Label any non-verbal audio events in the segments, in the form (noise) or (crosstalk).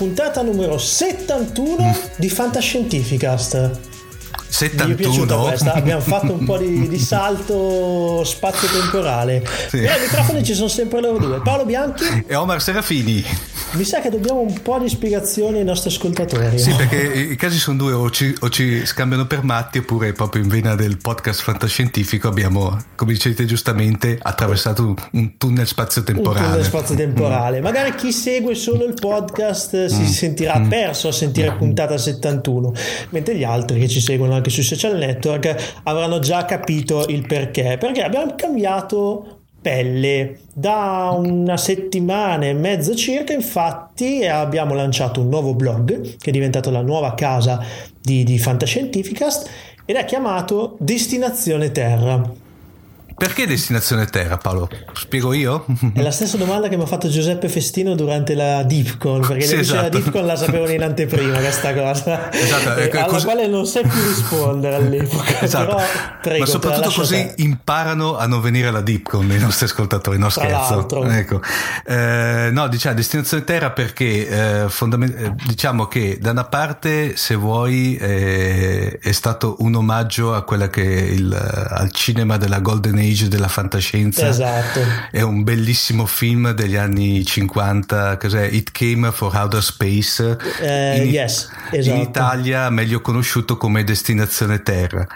puntata numero 71 di Fantascientificast. 71 Mi è piaciuta questa, abbiamo fatto un po' di, di (laughs) salto spazio-temporale. Sì. Però ai microfoni ci sono sempre loro due, Paolo Bianchi e Omar Serafini. Mi sa che dobbiamo un po' di spiegazioni ai nostri ascoltatori. Sì, perché i casi sono due, o ci, o ci scambiano per matti, oppure proprio in vena del podcast fantascientifico abbiamo, come dicete giustamente, attraversato un tunnel spazio-temporale. Un tunnel spazio-temporale. Mm. Magari chi segue solo il podcast si mm. sentirà mm. perso a sentire puntata 71, mentre gli altri che ci seguono anche sui social network avranno già capito il perché. Perché abbiamo cambiato pelle. Da una settimana e mezzo circa infatti abbiamo lanciato un nuovo blog che è diventato la nuova casa di, di Fantascientificast ed è chiamato Destinazione Terra perché destinazione terra, Paolo? Spiego io? È la stessa domanda che mi ha fatto Giuseppe Festino durante la DeepCon, perché sì, esatto. la DeepCon la sapevano in anteprima questa cosa, esatto, eh, alla cos- quale non sai più rispondere all'epoca. (laughs) Esatto. Però, prego, Ma soprattutto così te. imparano a non venire alla DeepCon i nostri ascoltatori, no Tra scherzo. L'altro. Ecco. Eh, no, diciamo destinazione terra perché eh, fondament- eh, diciamo che da una parte, se vuoi, eh, è stato un omaggio a quella che il, al cinema della Golden Age Age della fantascienza. Esatto. È un bellissimo film degli anni 50, cos'è? It Came for Outer Space. Uh, in, yes, esatto. in Italia meglio conosciuto come Destinazione Terra.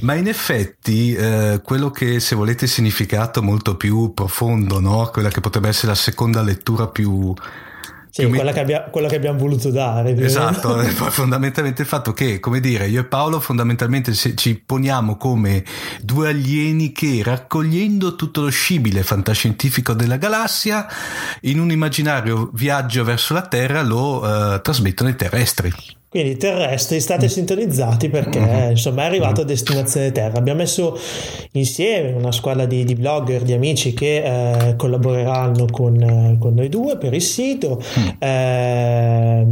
Ma in effetti eh, quello che se volete significato molto più profondo, no? quella che potrebbe essere la seconda lettura più sì, quella, che abbia, quella, che abbiamo voluto dare. Esatto, (laughs) fondamentalmente il fatto che, come dire, io e Paolo fondamentalmente ci poniamo come due alieni che raccogliendo tutto lo scibile fantascientifico della galassia in un immaginario viaggio verso la Terra lo uh, trasmettono ai terrestri. Quindi terrestri, state sintonizzati perché mm-hmm. insomma è arrivato a destinazione Terra. Abbiamo messo insieme una squadra di, di blogger, di amici che eh, collaboreranno con, con, noi due per il sito. Mm. Eh,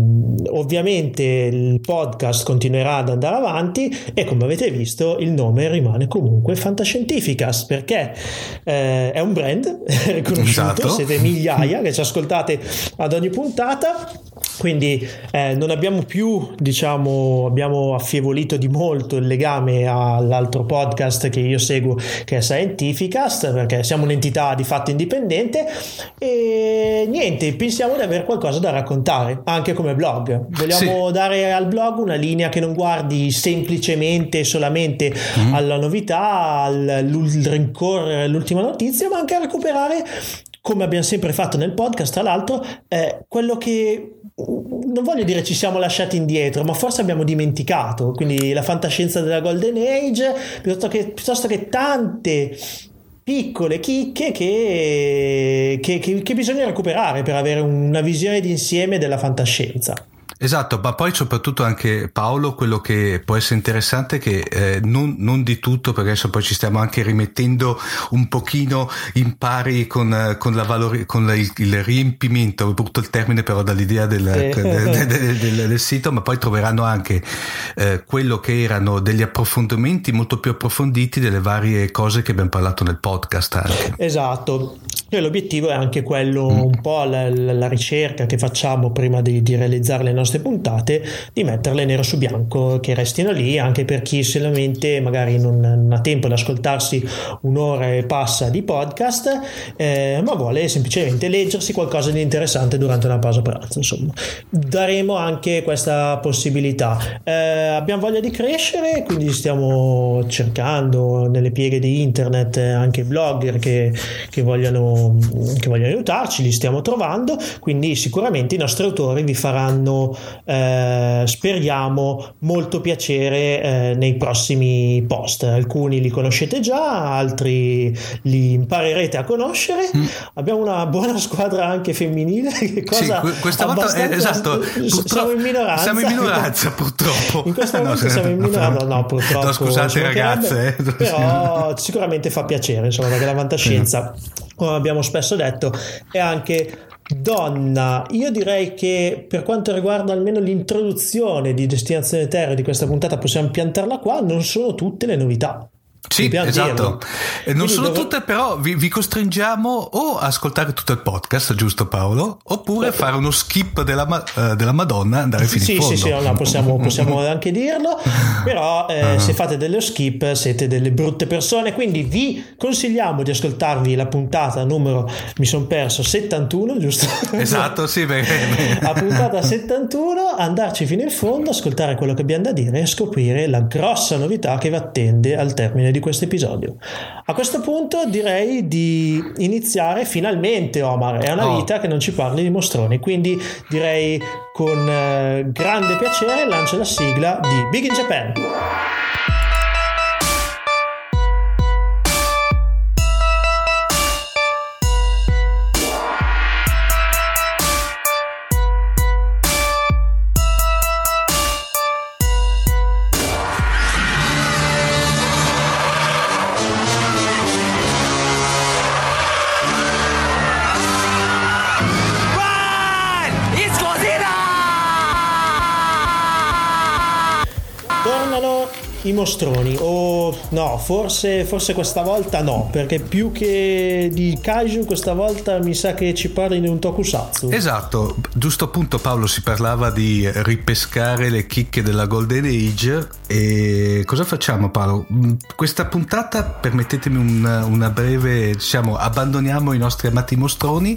ovviamente il podcast continuerà ad andare avanti e come avete visto il nome rimane comunque Fantascientificas perché eh, è un brand (laughs) riconosciuto, esatto. siete migliaia che ci ascoltate ad ogni puntata quindi eh, non abbiamo più, diciamo, abbiamo affievolito di molto il legame all'altro podcast che io seguo, che è Scientificast, perché siamo un'entità di fatto indipendente e niente, pensiamo di avere qualcosa da raccontare, anche come blog. Vogliamo sì. dare al blog una linea che non guardi semplicemente e solamente mm. alla novità, al rincorrere l'ultima notizia, ma anche a recuperare come abbiamo sempre fatto nel podcast, tra l'altro, eh, quello che non voglio dire ci siamo lasciati indietro, ma forse abbiamo dimenticato, quindi la fantascienza della Golden Age, piuttosto che, piuttosto che tante piccole chicche che, che, che, che bisogna recuperare per avere una visione d'insieme della fantascienza. Esatto, ma poi soprattutto anche Paolo, quello che può essere interessante è che eh, non, non, di tutto, perché adesso poi ci stiamo anche rimettendo un pochino in pari con, con, la valori, con la, il, il, riempimento, brutto il termine però dall'idea del, (laughs) eh. del, del, del, sito, ma poi troveranno anche eh, quello che erano degli approfondimenti molto più approfonditi delle varie cose che abbiamo parlato nel podcast. Anche. Esatto, e l'obiettivo è anche quello, mm. un po' la, la, ricerca che facciamo prima di, di realizzare le nostre nostre puntate di metterle nero su bianco che restino lì anche per chi solamente magari non, non ha tempo di ascoltarsi un'ora e passa di podcast eh, ma vuole semplicemente leggersi qualcosa di interessante durante una pausa pranzo insomma. Daremo anche questa possibilità. Eh, abbiamo voglia di crescere quindi stiamo cercando nelle pieghe di internet anche blogger che, che, vogliono, che vogliono aiutarci li stiamo trovando quindi sicuramente i nostri autori vi faranno eh, speriamo molto piacere eh, nei prossimi post. Alcuni li conoscete già, altri li imparerete a conoscere. Mm. Abbiamo una buona squadra anche femminile. (laughs) Cosa sì, questa volta è, esatto, siamo in minoranza. Siamo in minoranza purtroppo. In questo (laughs) momento no, siamo in minoranza. No, no, purtroppo. No, scusate ragazze. Eh. (laughs) Però sicuramente fa piacere, insomma, perché la fantascienza, come abbiamo spesso detto, è anche donna, io direi che per quanto riguarda almeno l'introduzione di Destinazione Terra di questa puntata possiamo piantarla qua, non sono tutte le novità. Sì, esatto. E non sono dovrò... tutte, però vi, vi, costringiamo o a ascoltare tutto il podcast, giusto Paolo? Oppure a fare uno skip della, uh, della Madonna e andare fino sì, in fondo. Sì, sì, no, possiamo, possiamo (laughs) anche dirlo, però eh, uh-huh. se fate dello skip siete delle brutte persone, quindi vi consigliamo di ascoltarvi la puntata numero, mi sono perso, 71, giusto? Esatto, sì, perché... (laughs) La puntata 71, andarci fino in fondo, ascoltare quello che abbiamo da dire e scoprire la grossa novità che vi attende al termine di questo episodio. A questo punto direi di iniziare finalmente, Omar. È una oh. vita che non ci parli di mostroni, quindi direi con eh, grande piacere lancio la sigla di Big in Japan. I mostroni o no forse, forse, questa volta no perché più che di kaiju questa volta mi sa che ci parli di un tokusatsu esatto giusto appunto Paolo si parlava di ripescare le chicche della Golden Age e cosa facciamo Paolo? Mm, questa puntata permettetemi una, una breve diciamo abbandoniamo i nostri amati mostroni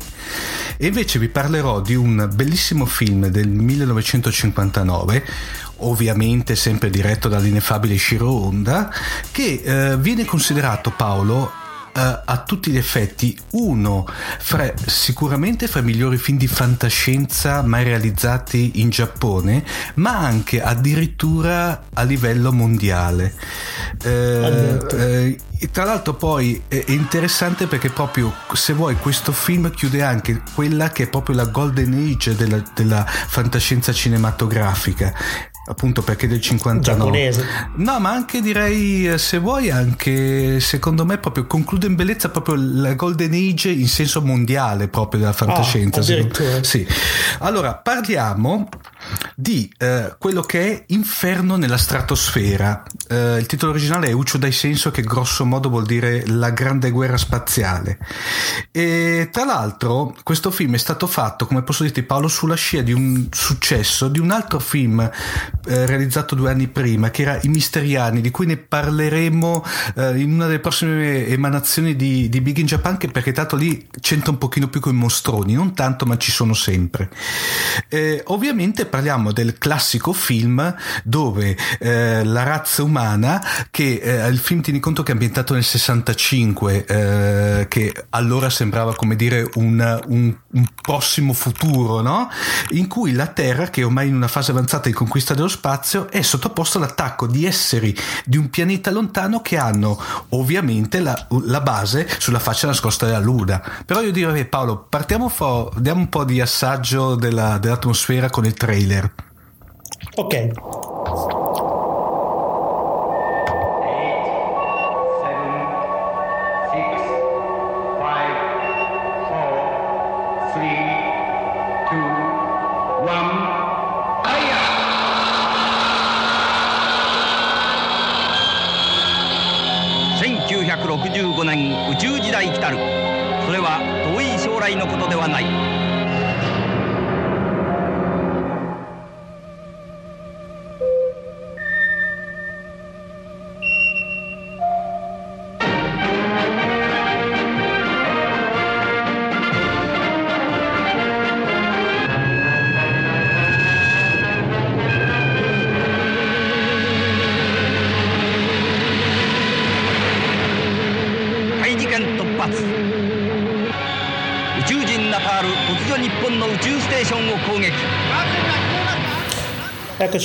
e invece vi parlerò di un bellissimo film del 1959 ovviamente sempre diretto dall'ineffabile Shiro Honda, che eh, viene considerato Paolo Uh, a tutti gli effetti uno fra, sicuramente fra i migliori film di fantascienza mai realizzati in Giappone ma anche addirittura a livello mondiale. Uh, uh, tra l'altro poi è interessante perché proprio se vuoi questo film chiude anche quella che è proprio la golden age della, della fantascienza cinematografica appunto perché del 59 giapponese. No ma anche direi eh, se vuoi anche secondo me proprio conclude in bellezza proprio la golden age in senso mondiale proprio della fantascienza ah, sì. Allora parliamo di eh, quello che è Inferno nella stratosfera. Eh, il titolo originale è Uccio dai senso che grosso modo vuol dire la grande guerra spaziale. E tra l'altro questo film è stato fatto come posso dirti Paolo sulla scia di un successo di un altro film eh, realizzato due anni prima, che era I Misteriani, di cui ne parleremo eh, in una delle prossime emanazioni di, di Big in Japan, che perché tanto lì c'entra un pochino più con i mostroni, non tanto, ma ci sono sempre. Eh, ovviamente parliamo del classico film dove eh, la razza umana, che eh, il film tieni conto che è ambientato nel 65, eh, che allora sembrava come dire un, un, un prossimo futuro, no? In cui la Terra, che è ormai in una fase avanzata di conquista dello spazio è sottoposto all'attacco di esseri di un pianeta lontano che hanno ovviamente la, la base sulla faccia nascosta della Luna. Però io direi Paolo, partiamo fo- diamo un po' di assaggio della, dell'atmosfera con il trailer. Ok.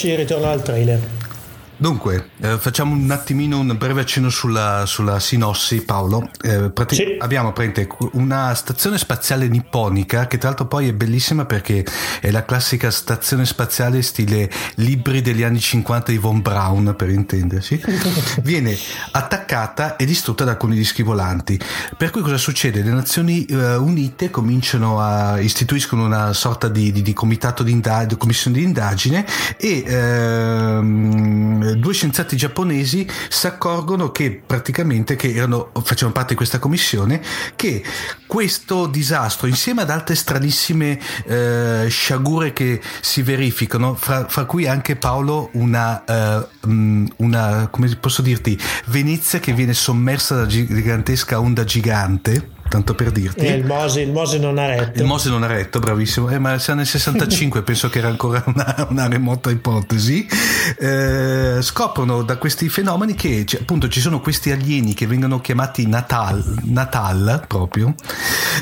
Di ritorno al trailer. Dunque, eh, facciamo un attimino un breve accenno sulla, sulla sinossi, Paolo. Eh, prati- sì. Abbiamo una stazione spaziale nipponica che tra l'altro poi è bellissima perché è la classica stazione spaziale stile libri degli anni 50 di Von Braun, per intendersi. (laughs) Viene attaccata e distrutta da alcuni dischi volanti. Per cui cosa succede? Le Nazioni eh, Unite cominciano a istituiscono una sorta di, di, di comitato di indagine, commissione di indagine e ehm, eh, due scienziati giapponesi si accorgono che praticamente che erano, facevano parte di questa commissione che questo disastro insieme ad altre stranissime eh, sciagure che si verificano fra, fra, cui anche Paolo una, eh, una come posso dirti Venezia che viene sommersa da gigantesca onda gigante tanto per dirti. Eh, il, Mose, il, Mose, non ha retto. Il Mose non ha retto, bravissimo. Eh, ma siamo nel 65, (laughs) penso che era ancora una, una remota ipotesi. Eh, scoprono da questi fenomeni che cioè, appunto ci sono questi alieni che vengono chiamati Natal, Natal proprio,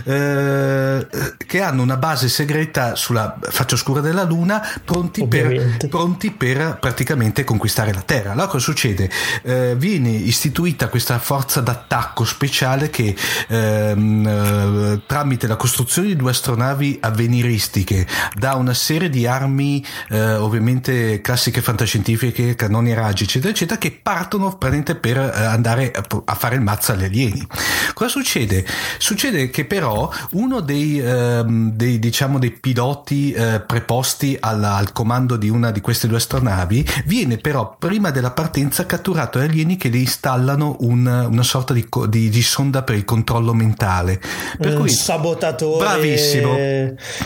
eh, che hanno una base segreta sulla faccia oscura della Luna, pronti, per, pronti per, praticamente conquistare la Terra. Allora cosa succede? Eh, viene istituita questa forza d'attacco speciale che eh, ehm, eh, tramite la costruzione di due astronavi avveniristiche da una serie di armi eh, ovviamente classiche fantascientifiche, cannoni raggi eccetera eccetera che partono praticamente per eh, andare a, fare il mazzo agli alieni. Cosa succede? Succede che però uno dei, ehm, dei diciamo dei piloti eh, preposti alla, al comando di una di queste due astronavi viene però prima della partenza catturato dagli alieni che le installano un, una sorta di, di, di sonda per il controllo mentale mentale. Per un cui, sabotatore. Bravissimo.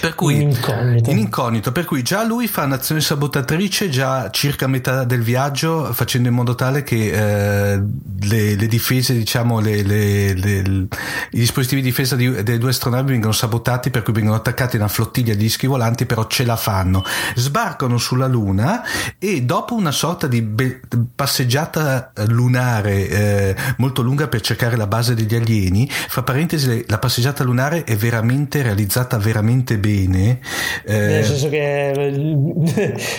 Per cui, in incognito. in incognito. Per cui già lui fa un'azione sabotatrice già circa metà del viaggio, facendo in modo tale che eh, le, le, difese, diciamo, le, le, i dispositivi di difesa di, delle due astronavi vengono sabotati, per cui vengono attaccati da una flottiglia di dischi volanti, però ce la fanno. Sbarcano sulla Luna e dopo una sorta di be- passeggiata lunare eh, molto lunga per cercare la base degli alieni, fra parentesi parentesi, la passeggiata lunare è veramente realizzata veramente bene. Eh, Nel senso che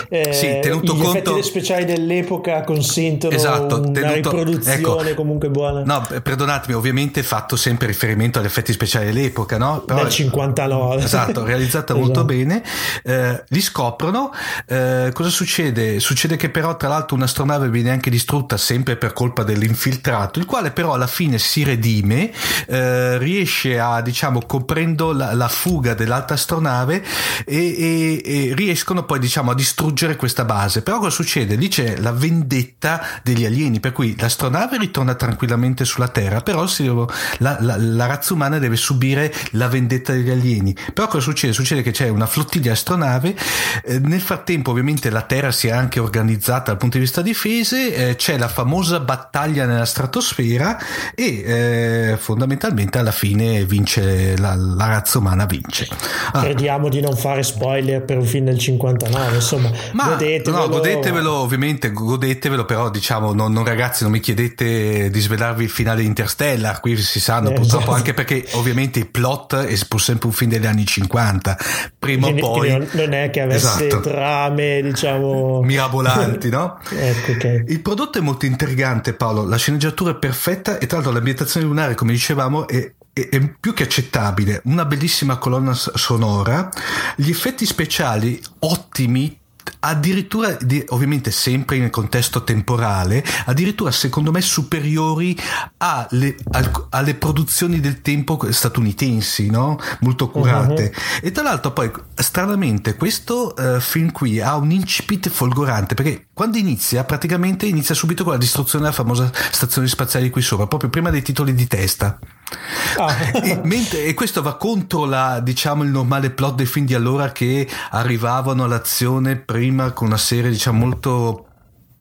eh, (laughs) sì, tenuto gli conto... effetti speciali dell'epoca consentono esatto, una tenuto... riproduzione ecco, comunque buona. No, perdonatemi, ovviamente fatto sempre riferimento agli effetti speciali dell'epoca, no? Però, Del 59. (laughs) Esatto, realizzata (laughs) esatto. molto bene. Eh, li scoprono. Eh, cosa succede? Succede che però tra l'altro un'astronave viene anche distrutta sempre per colpa dell'infiltrato, il quale però alla fine si redime. Eh, riesce a, diciamo, coprendo la, la fuga dell'altra astronave e, e, e, riescono poi, diciamo, a distruggere questa base. Però cosa succede? Lì c'è la vendetta degli alieni, per cui l'astronave ritorna tranquillamente sulla Terra, però si, la, la, la, razza umana deve subire la vendetta degli alieni. Però cosa succede? Succede che c'è una flottiglia astronave, eh, nel frattempo ovviamente la Terra si è anche organizzata dal punto di vista difese, eh, c'è la famosa battaglia nella stratosfera e eh, fondamentalmente alla fine vince la, la razza umana vince. Ah. Crediamo di non fare spoiler per un film del 59, insomma, Ma, godetevelo. No, godetevelo, ovviamente, godetevelo, però diciamo, non, non, ragazzi, non mi chiedete di svelarvi il finale di Interstellar, qui si sanno eh, purtroppo, esatto. anche perché ovviamente il plot è pur sempre un film degli anni 50, prima o poi... Non è che avesse esatto. trame, diciamo... Mirabolanti, no? (laughs) ecco, okay. Il prodotto è molto intrigante, Paolo, la sceneggiatura è perfetta e tra l'altro l'ambientazione lunare, come dicevamo, è è più che accettabile, una bellissima colonna sonora, gli effetti speciali ottimi, addirittura ovviamente sempre nel contesto temporale addirittura secondo me superiori alle, alle produzioni del tempo statunitensi no? molto curate uh-huh. e tra l'altro poi stranamente questo uh, film qui ha un incipit folgorante perché quando inizia praticamente inizia subito con la distruzione della famosa stazione spaziale di qui sopra proprio prima dei titoli di testa Ah. (laughs) E, mentre, e, questo va contro la, diciamo, il normale plot dei film di allora che arrivavano all'azione prima con una serie diciamo molto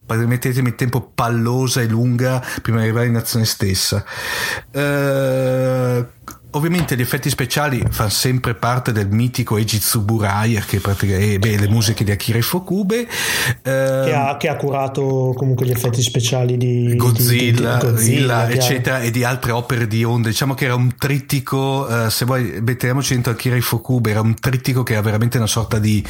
permettetemi il tempo pallosa e lunga prima di arrivare in azione stessa. Uh, Ovviamente gli effetti speciali fanno sempre parte del mitico Eiji Tsuburaya, che praticamente beh, le musiche di Akira Ifukube. Eh, che, ha, che, ha, curato comunque gli effetti speciali di Godzilla, di, di, Godzilla eccetera, e di altre opere di onde. Diciamo che era un trittico, eh, se vuoi mettiamoci dentro Akira Ifukube, era un trittico che era veramente una sorta di,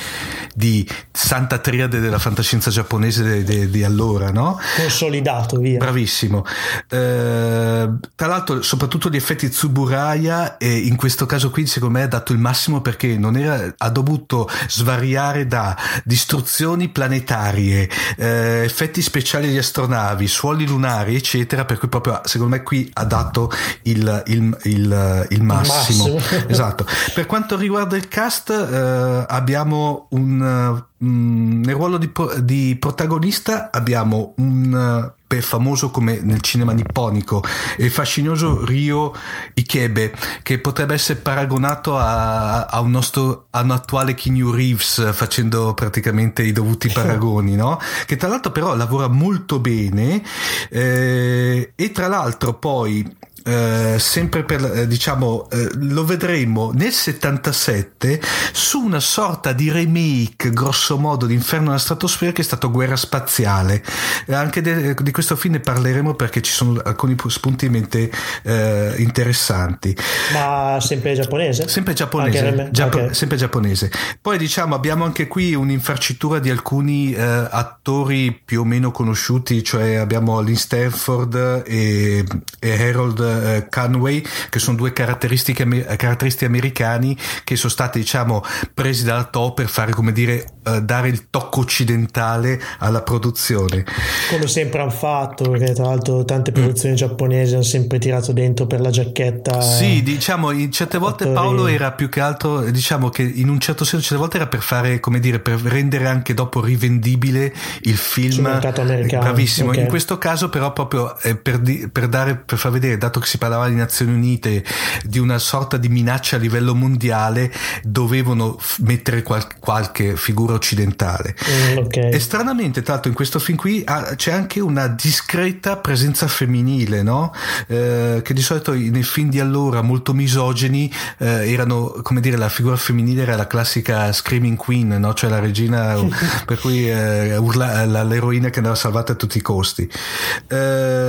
di santa triade della fantascienza giapponese di allora, no? Consolidato, via. Bravissimo. Eh, tra l'altro, soprattutto gli effetti Tsuburaya e in questo caso qui secondo me ha dato il massimo perché non era, ha dovuto svariare da distruzioni planetarie, eh, effetti speciali di astronavi, suoli lunari eccetera per cui proprio secondo me qui ha dato il, il, il, il massimo. massimo. esatto. Per quanto riguarda il cast eh, abbiamo un mm, nel ruolo di, di, protagonista abbiamo un uh, famoso come nel cinema nipponico e fascinoso Ryo Ikebe che potrebbe essere paragonato a, a un nostro a un attuale Keanu Reeves facendo praticamente i dovuti paragoni no? (laughs) che tra l'altro però lavora molto bene eh, e tra l'altro poi eh, sempre per eh, diciamo eh, lo vedremo nel 77 su una sorta di remake grosso modo di Inferno nella stratosfera che è stato Guerra spaziale anche de, di questo film ne parleremo perché ci sono alcuni spunti in mente eh, interessanti ma sempre giapponese? sempre giapponese Giapp- okay. sempre giapponese poi diciamo abbiamo anche qui un'infarcitura di alcuni attori più o meno conosciuti cioè abbiamo Lynn Stanford e, e Harold eh, Conway, che sono due caratteristiche, caratteristiche americani che sono stati, diciamo, presi dalla top per fare, come dire, eh, dare il tocco occidentale alla produzione. Come sempre hanno fatto, perché tra l'altro tante produzioni giapponesi hanno sempre tirato dentro per la giacchetta. Sì, diciamo, in certe volte attori. Paolo era più che altro, diciamo che in un certo senso, certe volte era per fare, come dire, per rendere anche dopo rivendibile il film. Sul mercato americano. Bravissimo. Okay. In questo caso, però, proprio eh, per, di, per, dare, per far vedere, dato che si parlava di Nazioni Unite, di una sorta di minaccia a livello mondiale, dovevano mettere qual- qualche figura occidentale. Mm, okay. E stranamente, tra l'altro, in questo film qui ah, c'è anche una discreta presenza femminile, no? Eh, che di solito nei film di allora molto misogeni eh, erano, come dire, la figura femminile era la classica screaming queen, no? Cioè la regina (laughs) per cui eh, urla, l'eroina che andava salvata a tutti i costi. Ehm,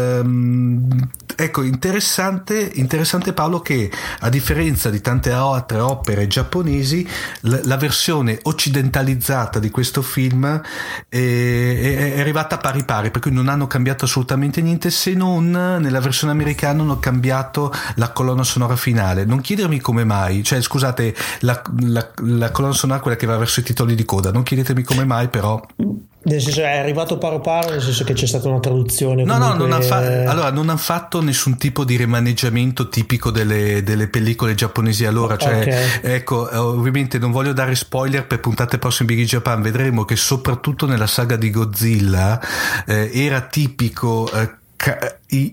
ecco, interessante, interessante Paolo che a differenza di tante altre opere giapponesi, la, la versione occidentalizzata di questo film è, è, è, arrivata pari pari, per cui non hanno cambiato assolutamente niente se non nella versione americana hanno cambiato la colonna sonora finale. Non chiedermi come mai, cioè scusate, la, la, la colonna sonora quella che va verso i titoli di coda, non chiedetemi come mai però nel senso è arrivato paro paro, nel senso che c'è stata una traduzione. No, comunque... no, non fa... allora non hanno fatto nessun tipo di rimaneggiamento tipico delle, delle pellicole giapponesi allora. Cioè, okay. ecco, ovviamente non voglio dare spoiler per puntate prossime Big Japan, vedremo che soprattutto nella saga di Godzilla eh, era tipico. Eh,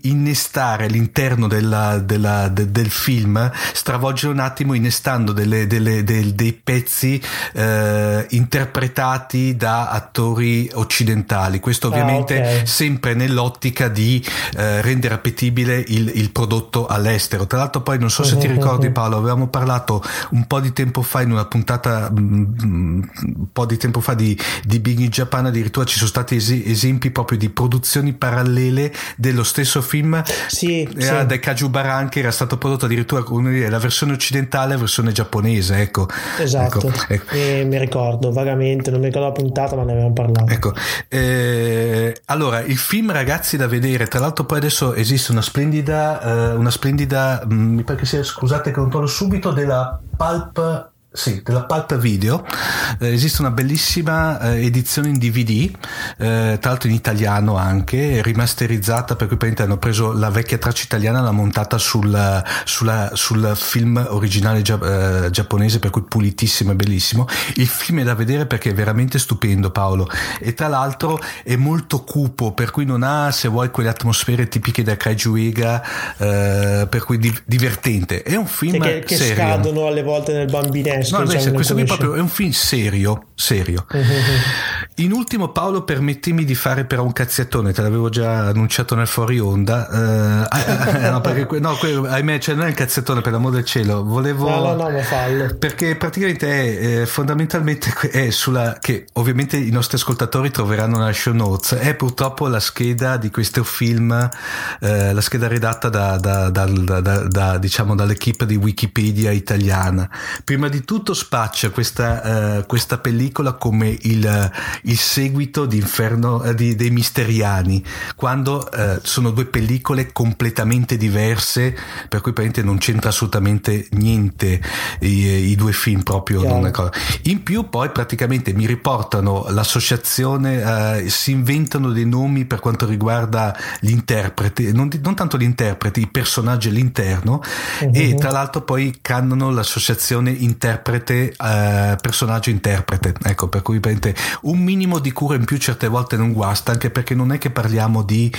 innestare all'interno della, della, de, del film, stravolgere un attimo innestando delle, delle, del, dei pezzi eh, interpretati da attori occidentali. Questo ah, ovviamente ah, okay. sempre nell'ottica di eh, rendere appetibile il, il, prodotto all'estero. Tra l'altro poi non so se ti ricordi Paolo, avevamo parlato un po' di tempo fa in una puntata, mm, mm, un po' di tempo fa di, di Big in Japan, addirittura ci sono stati es- esempi proprio di produzioni parallele dello stesso stesso film sì, era sì. dai Kajubaran che era stato prodotto addirittura come la versione occidentale e la versione giapponese ecco esatto ecco, ecco. mi ricordo vagamente non mi ricordo la puntata ma ne avevamo parlato ecco eh, allora il film ragazzi da vedere tra l'altro poi adesso esiste una splendida eh, una splendida mh, mm, mi pare che sia scusate che controllo subito della Pulp sì, della Pulp Video. Eh, esiste una bellissima eh, edizione in DVD, eh, tra l'altro in italiano anche, rimasterizzata, per cui praticamente hanno preso la vecchia traccia italiana e l'hanno montata sul, sulla, sul film originale gia- eh, giapponese, per cui pulitissimo e bellissimo. Il film è da vedere perché è veramente stupendo, Paolo. E tra l'altro è molto cupo, per cui non ha, se vuoi, quelle atmosfere tipiche da Kaiju Ega, eh, per cui di- divertente. È un film che, che serio. scadono alle volte nel bambinetto No, invece, diciamo, questo qui proprio è un film serio, serio. In ultimo, Paolo, permettimi di fare però un cazziatone, te l'avevo già annunciato nel fuori onda. Uh, no, perché, no, ahimè, cioè non è il cazziatone per l'amore del cielo. Volevo. No, no, no, fallo. Perché praticamente è eh, fondamentalmente è sulla. che ovviamente i nostri ascoltatori troveranno nella show notes. È purtroppo la scheda di questo film, eh, la scheda redatta da, da, da, da diciamo dall'equipe di Wikipedia italiana. Prima di tutto spaccia questa, uh, questa pellicola come il, il seguito di Inferno eh, di, dei Misteriani, quando eh, sono due pellicole completamente diverse, per cui praticamente non c'entra assolutamente niente i, i due film proprio. In più poi praticamente mi riportano l'associazione, eh, si inventano dei nomi per quanto riguarda gli interpreti, non, non tanto gli interpreti, i personaggi all'interno uh-huh. e tra l'altro poi cannano l'associazione interprete eh, personaggio interprete ecco per cui un minimo di cura in più certe volte non guasta anche perché non è che parliamo di,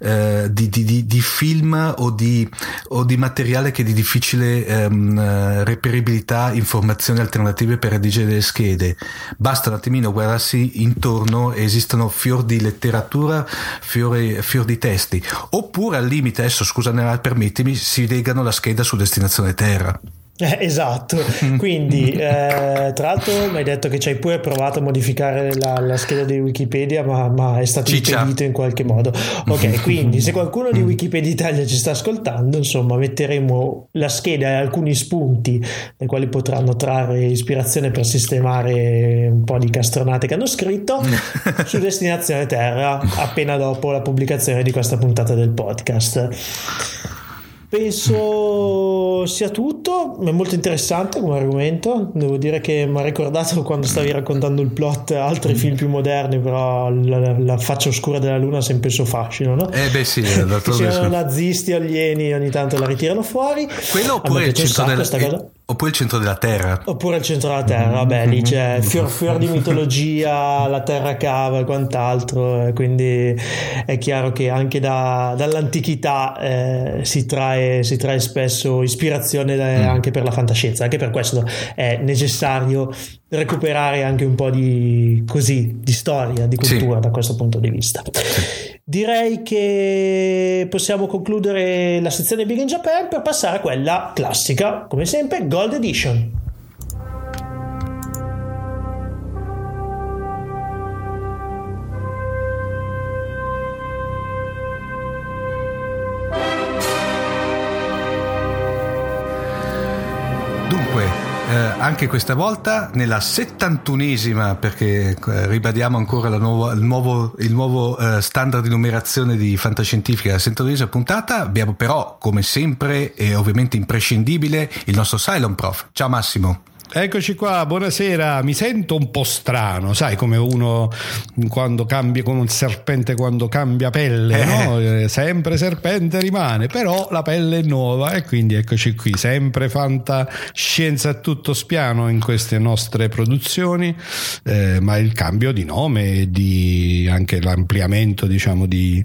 eh, di, di, di film o di, o materiale che è di difficile ehm, reperibilità informazioni alternative per redigere delle schede. Basta un attimino guardarsi intorno esistono fior di letteratura fior, fior di testi. Oppure al limite adesso scusa permettimi si legano la scheda su destinazione terra eh, esatto, (laughs) quindi eh, tra l'altro mi hai detto che ci hai pure provato a modificare la, la scheda di Wikipedia ma, ma è stato Ciccia. impedito in qualche modo. Ok, (laughs) quindi se qualcuno di Wikipedia Italia ci sta ascoltando, insomma metteremo la scheda e alcuni spunti dai quali potranno trarre ispirazione per sistemare un po' di castronate che hanno scritto (laughs) su Destinazione Terra appena dopo la pubblicazione di questa puntata del podcast. Penso sia tutto, è molto interessante come argomento, devo dire che mi ha ricordato quando stavi raccontando il plot altri film più moderni, però la, la faccia oscura della luna ha sempre il suo fascino, no? Eh beh sì, che siano nazisti alieni ogni tanto la ritirano fuori. Quello oppure il centro della... Oppure il centro della Terra. Oppure il centro della Terra, vabbè, lì c'è (laughs) fior fior di mitologia, la Terra cava e quant'altro, quindi è chiaro che anche da, dall'antichità eh, si, trae, si, trae, spesso ispirazione da, mm. anche per la fantascienza, anche per questo è necessario recuperare anche un po' di, così, di storia, di cultura sì. da questo punto di vista. Direi che possiamo concludere la sezione Big in Japan per passare a quella classica, come sempre, Gold Edition. Anche questa volta nella settantunesima, perché eh, ribadiamo ancora nuova, il nuovo, il nuovo eh, standard di numerazione di fantascientifica, la settantunesima puntata, abbiamo però come sempre e ovviamente imprescindibile il nostro Cylon Prof. Ciao Massimo. Eccoci qua, buonasera. Mi sento un po' strano, sai come uno quando cambia come un serpente quando cambia pelle, eh. no? Eh, sempre serpente rimane, però la pelle è nuova e quindi eccoci qui, sempre fantascienza a tutto spiano in queste nostre produzioni, eh, ma il cambio di nome e di anche l'ampliamento, diciamo, di,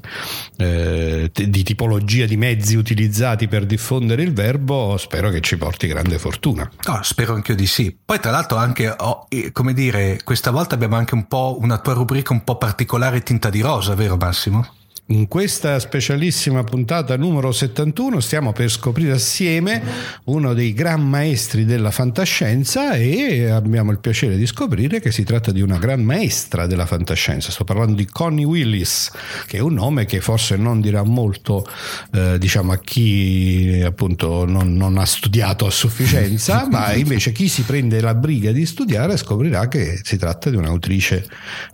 eh, di tipologia di mezzi utilizzati per diffondere il verbo, spero che ci porti grande fortuna. Oh, spero anche io di sì sì. Poi tra l'altro anche, oh, come dire, questa volta abbiamo anche un po' una tua rubrica un po' particolare tinta di rosa, vero Massimo? In questa specialissima puntata numero 71 stiamo per scoprire assieme uno dei gran maestri della fantascienza e abbiamo il piacere di scoprire che si tratta di una gran maestra della fantascienza. Sto parlando di Connie Willis, che è un nome che forse non dirà molto eh, diciamo a chi appunto non, non, ha studiato a sufficienza, (laughs) ma invece chi si prende la briga di studiare scoprirà che si tratta di un'autrice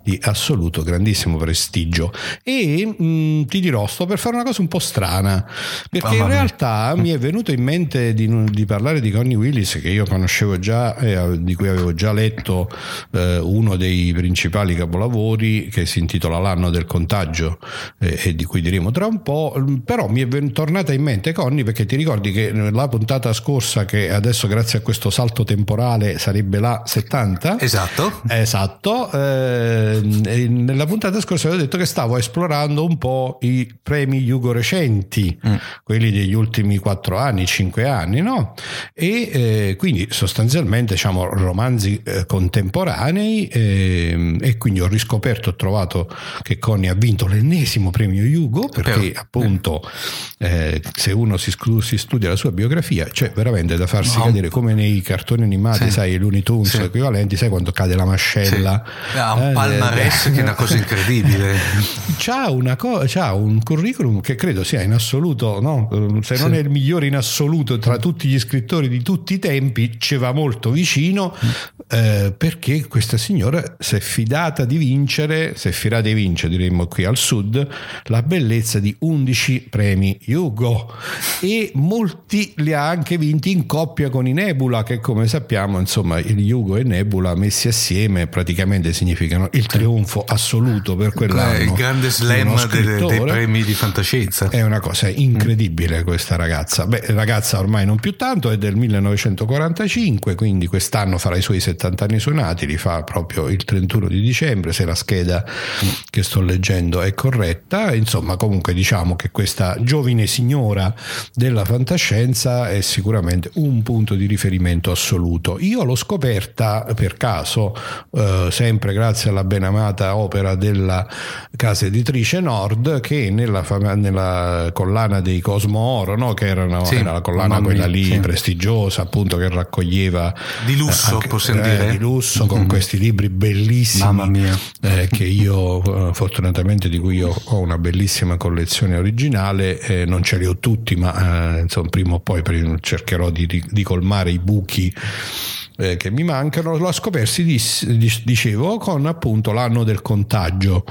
di assoluto grandissimo prestigio. E mh, mm, ti dirò, sto per fare una cosa un po' strana, perché in realtà mi è venuto in mente di, di, parlare di Connie Willis, che io conoscevo già, eh, di cui avevo già letto eh, uno dei principali capolavori che si intitola L'anno del contagio eh, e di cui diremo tra un po', però mi è tornata in mente Connie perché ti ricordi che la puntata scorsa, che adesso grazie a questo salto temporale sarebbe la 70? Esatto. Esatto, eh, nella puntata scorsa avevo detto che stavo esplorando un po' i premi Yugo recenti, mm. quelli degli ultimi 4 anni, 5 anni, no? E eh, quindi sostanzialmente diciamo romanzi eh, contemporanei eh, e quindi ho riscoperto, ho trovato che Connie ha vinto l'ennesimo premio Yugo perché Però, appunto eh, se uno si, si, studia la sua biografia c'è veramente da farsi no. cadere come nei cartoni animati, sì. sai, Looney Tunes sì. equivalenti, sai quando cade la mascella. Sì. Ha un eh, palmarès che è una cosa incredibile. C'ha una cosa ha un curriculum che credo sia in assoluto, no? se non sì. è il migliore in assoluto tra tutti gli scrittori di tutti i tempi, ci va molto vicino eh, perché questa signora si è fidata di vincere, si è fidata di vincere, diremmo qui al sud, la bellezza di 11 premi Hugo e molti li ha anche vinti in coppia con i Nebula che come sappiamo insomma il Hugo e Nebula messi assieme praticamente significano il trionfo assoluto per quell'anno. Il grande slam dei, dei premi di fantascienza. È una cosa incredibile questa ragazza. Beh, ragazza ormai non più tanto, è del 1945, quindi quest'anno farà i suoi 70 anni suonati, li fa proprio il 31 di dicembre, se la scheda che sto leggendo è corretta. Insomma, comunque diciamo che questa giovine signora della fantascienza è sicuramente un punto di riferimento assoluto. Io l'ho scoperta per caso, eh, sempre grazie alla benamata opera della casa editrice Nord, che nella, nella collana dei Cosmo Oro, no? che erano, sì, era la collana quella lì sì. prestigiosa, appunto, che raccoglieva di lusso, anche, possiamo eh, dire. Di lusso, mm-hmm. con questi libri bellissimi eh, che io, eh, fortunatamente, di cui io ho una bellissima collezione originale, eh, non ce li ho tutti, ma eh, insomma, prima o poi cercherò di, di colmare i buchi eh, che mi mancano, l'ho scoperto, dicevo, con appunto l'anno del contagio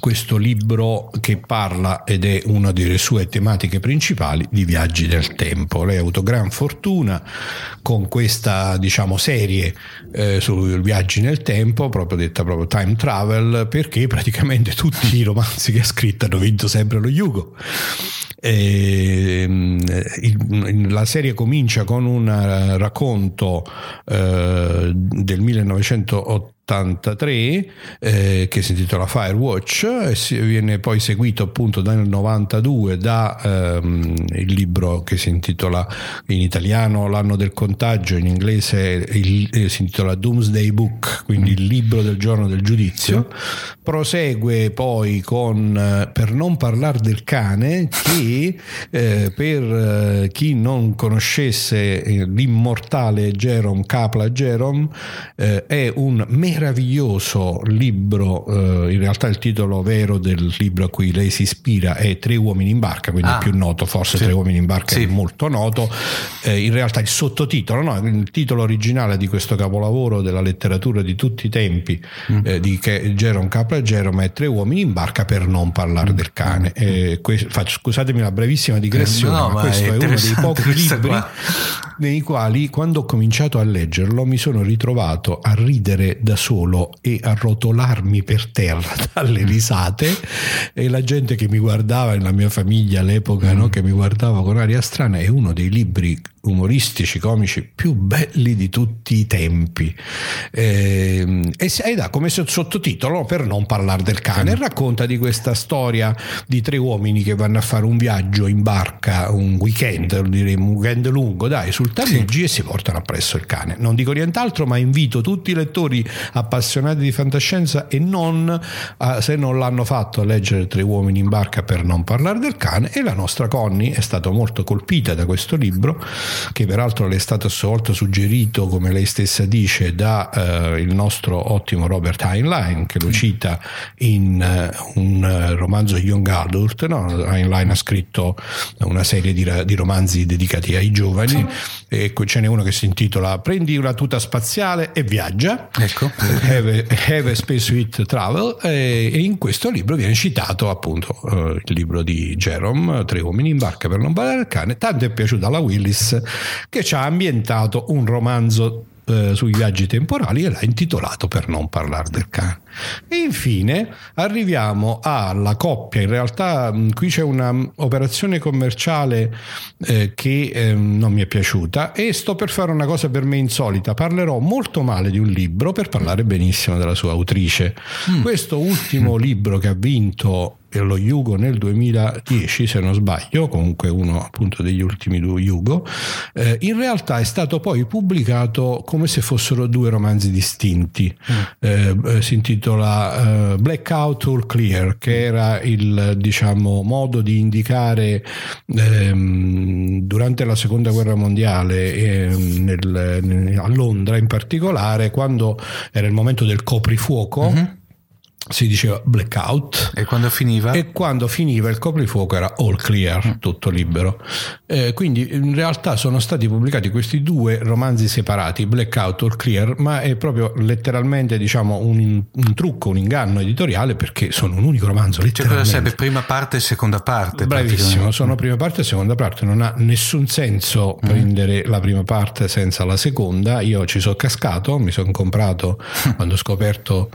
questo libro che parla ed è una delle sue tematiche principali di viaggi nel tempo. Lei ha avuto gran fortuna con questa diciamo serie eh, sui viaggi nel tempo, proprio detta proprio time travel, perché praticamente tutti i romanzi che ha scritto hanno vinto sempre lo Yugo. E, mm, la serie comincia con un racconto eh, del 1980 83 eh, che si intitola Firewatch e si, viene poi seguito appunto nel 92 da ehm, il libro che si intitola in italiano L'anno del contagio in inglese il, eh, si intitola Doomsday Book quindi il libro del giorno del giudizio. Prosegue poi con eh, per non parlare del cane che eh, per eh, chi non conoscesse eh, l'immortale Jerome Kapla Jerome è un meraviglioso libro, eh, in realtà il titolo vero del libro a cui lei si ispira è Tre uomini in barca, quindi ah, è più noto, forse sì. Tre uomini in barca sì. è molto noto. Eh, in realtà il sottotitolo, no, il titolo originale di questo capolavoro della letteratura di tutti i tempi mm. eh, di Jerome Capra Jerome è Tre uomini in barca per non parlare mm. del cane. Mm. Que- faccio, scusatemi la brevissima digressione, no, ma, ma questo è, è uno dei pochi libri qua. nei quali quando ho cominciato a leggerlo mi sono ritrovato a ridere da solo e a rotolarmi per terra (laughs) dalle risate. E la gente che mi guardava nella mia famiglia all'epoca no, che mi guardava con aria strana è uno dei libri umoristici, comici più belli di tutti i tempi. Eh, e, ed ha come sottotitolo, per non parlare del cane, racconta di questa storia di tre uomini che vanno a fare un viaggio in barca, un weekend, diremmo un weekend lungo, dai, sul Tamigi sì. e si portano appresso il cane. Non dico nient'altro, ma invito tutti i lettori appassionati di fantascienza e non, se non l'hanno fatto, a leggere Tre uomini in barca per non parlare del cane. E la nostra Connie è stata molto colpita da questo libro che peraltro le è stato a sua volta suggerito, come lei stessa dice, da eh, il nostro ottimo Robert Heinlein, che lo cita in uh, un uh, romanzo Young Adult. No? Heinlein ha scritto una serie di, di romanzi dedicati ai giovani, e ce n'è uno che si intitola Prendi una tuta spaziale e viaggia. Ecco. Have, have a Space with Travel. E, e, in questo libro viene citato appunto uh, il libro di Jerome, Tre uomini in barca per non badare al cane. Tanto è piaciuta alla Willis che ci ha ambientato un romanzo eh, sui viaggi temporali e l'ha intitolato Per non parlare del cane. E infine arriviamo alla coppia, in realtà mh, qui c'è un'operazione commerciale eh, che eh, non mi è piaciuta e sto per fare una cosa per me insolita, parlerò molto male di un libro per parlare benissimo della sua autrice. Mm. Questo ultimo libro che ha vinto lo Yugo nel 2010 se non sbaglio comunque uno appunto degli ultimi due Yugo eh, in realtà è stato poi pubblicato come se fossero due romanzi distinti. Mm. eh, eh si intitola uh, Blackout or Clear che era il diciamo modo di indicare ehm, durante la seconda guerra mondiale ehm, nel, a Londra in particolare quando era il momento del coprifuoco mm-hmm si diceva blackout. E quando finiva? E quando finiva il coprifuoco era all clear, mm. tutto libero. Eh, quindi in realtà sono stati pubblicati questi due romanzi separati, blackout, all clear, ma è proprio letteralmente diciamo un, un trucco, un inganno editoriale perché sono un unico romanzo. Cioè cosa sarebbe prima parte e seconda parte? Bravissimo, sono prima parte e seconda parte, non ha nessun senso mm. prendere la prima parte senza la seconda. Io ci sono cascato, mi sono comprato (laughs) quando ho scoperto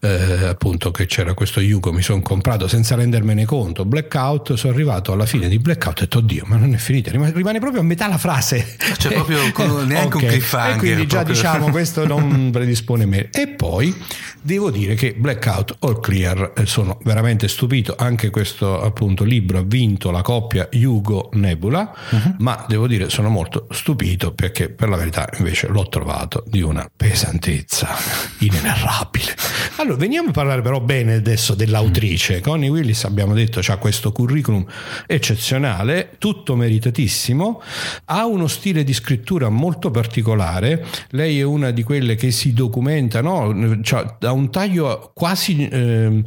eh, appunto appunto che c'era questo Yugo, mi sono comprato senza rendermene conto, Blackout, sono arrivato alla fine di Blackout e ho detto oddio, ma non è finita, rimane, proprio a metà la frase. Cioè proprio (laughs) neanche okay. un cliffhanger. E quindi già proprio. diciamo (laughs) questo non predispone me. E poi devo dire che Blackout All Clear eh, sono veramente stupito, anche questo appunto libro ha vinto la coppia Yugo Nebula, uh-huh. ma devo dire sono molto stupito perché per la verità invece l'ho trovato di una pesantezza (laughs) inenarrabile. Allora veniamo a parlare parlare però bene adesso dell'autrice. Mm. Connie Willis, abbiamo detto, ha questo curriculum eccezionale, tutto meritatissimo, ha uno stile di scrittura molto particolare, lei è una di quelle che si documenta, no? cioè, ha un taglio quasi eh,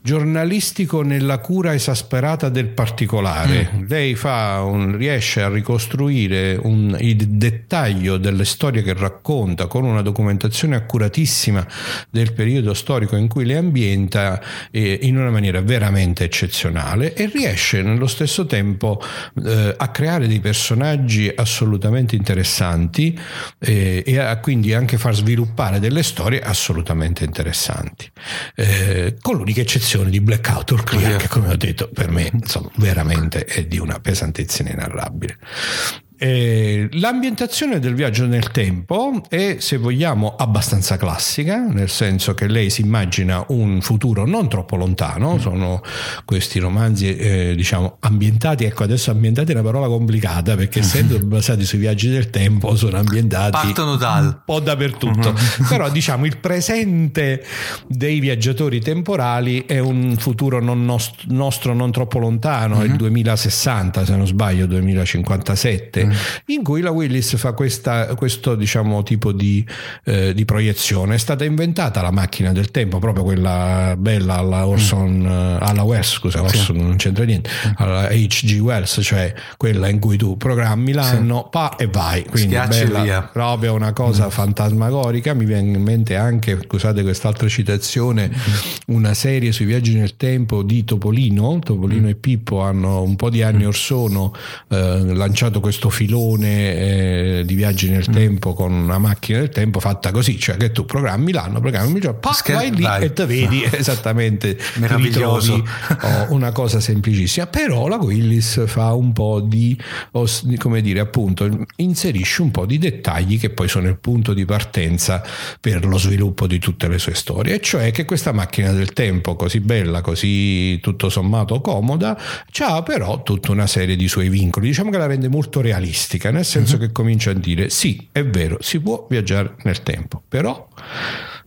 giornalistico nella cura esasperata del particolare. Mm. Lei un, riesce a ricostruire un, il dettaglio delle storie che racconta con una documentazione accuratissima del periodo storico in cui le ambienta ambienta eh, in una maniera veramente eccezionale e riesce nello stesso tempo eh, a creare dei personaggi assolutamente interessanti eh, e a quindi anche far sviluppare delle storie assolutamente interessanti. Eh, con l'unica eccezione di Blackout or Clear, che come ho detto per me insomma, veramente è di una pesantezza inenarrabile. Eh, l'ambientazione del viaggio nel tempo è, se vogliamo, abbastanza classica, nel senso che lei si immagina un futuro non troppo lontano, mm. sono questi romanzi, eh, diciamo, ambientati, ecco adesso ambientati è una parola complicata perché essendo basati sui viaggi del tempo sono ambientati Partono dal. un po' dappertutto, mm-hmm. (laughs) però diciamo il presente dei viaggiatori temporali è un futuro non nost- nostro non troppo lontano, mm-hmm. il 2060 se non sbaglio, 2057 in cui la Willis fa questa, questo diciamo, tipo di, eh, di, proiezione. È stata inventata la macchina del tempo, proprio quella bella alla Orson, mm. alla Wells, scusa, Orson sì. non c'entra niente, alla H.G. Wells, cioè quella in cui tu programmi l'anno, sì. pa e vai. Quindi Schiacci bella, via. proprio una cosa mm. fantasmagorica. Mi viene in mente anche, scusate quest'altra citazione, mm. una serie sui viaggi nel tempo di Topolino. Topolino mm. e Pippo hanno un po' di anni mm. or sono eh, lanciato questo film filone eh, di viaggi nel mm. tempo con una macchina del tempo fatta così, cioè che tu programmi l'anno, programmi il giorno, pa, Scher- vai lì vai. e te vedi (laughs) esattamente, ritrovi (laughs) oh, una cosa semplicissima, però la Willis fa un po' di, come dire, appunto, inserisce un po' di dettagli che poi sono il punto di partenza per lo sviluppo di tutte le sue storie, e cioè che questa macchina del tempo così bella, così tutto sommato comoda, ha però tutta una serie di suoi vincoli, diciamo che la rende molto realistica realistica, nel senso uh-huh. che comincia a dire sì, è vero, si può viaggiare nel tempo, però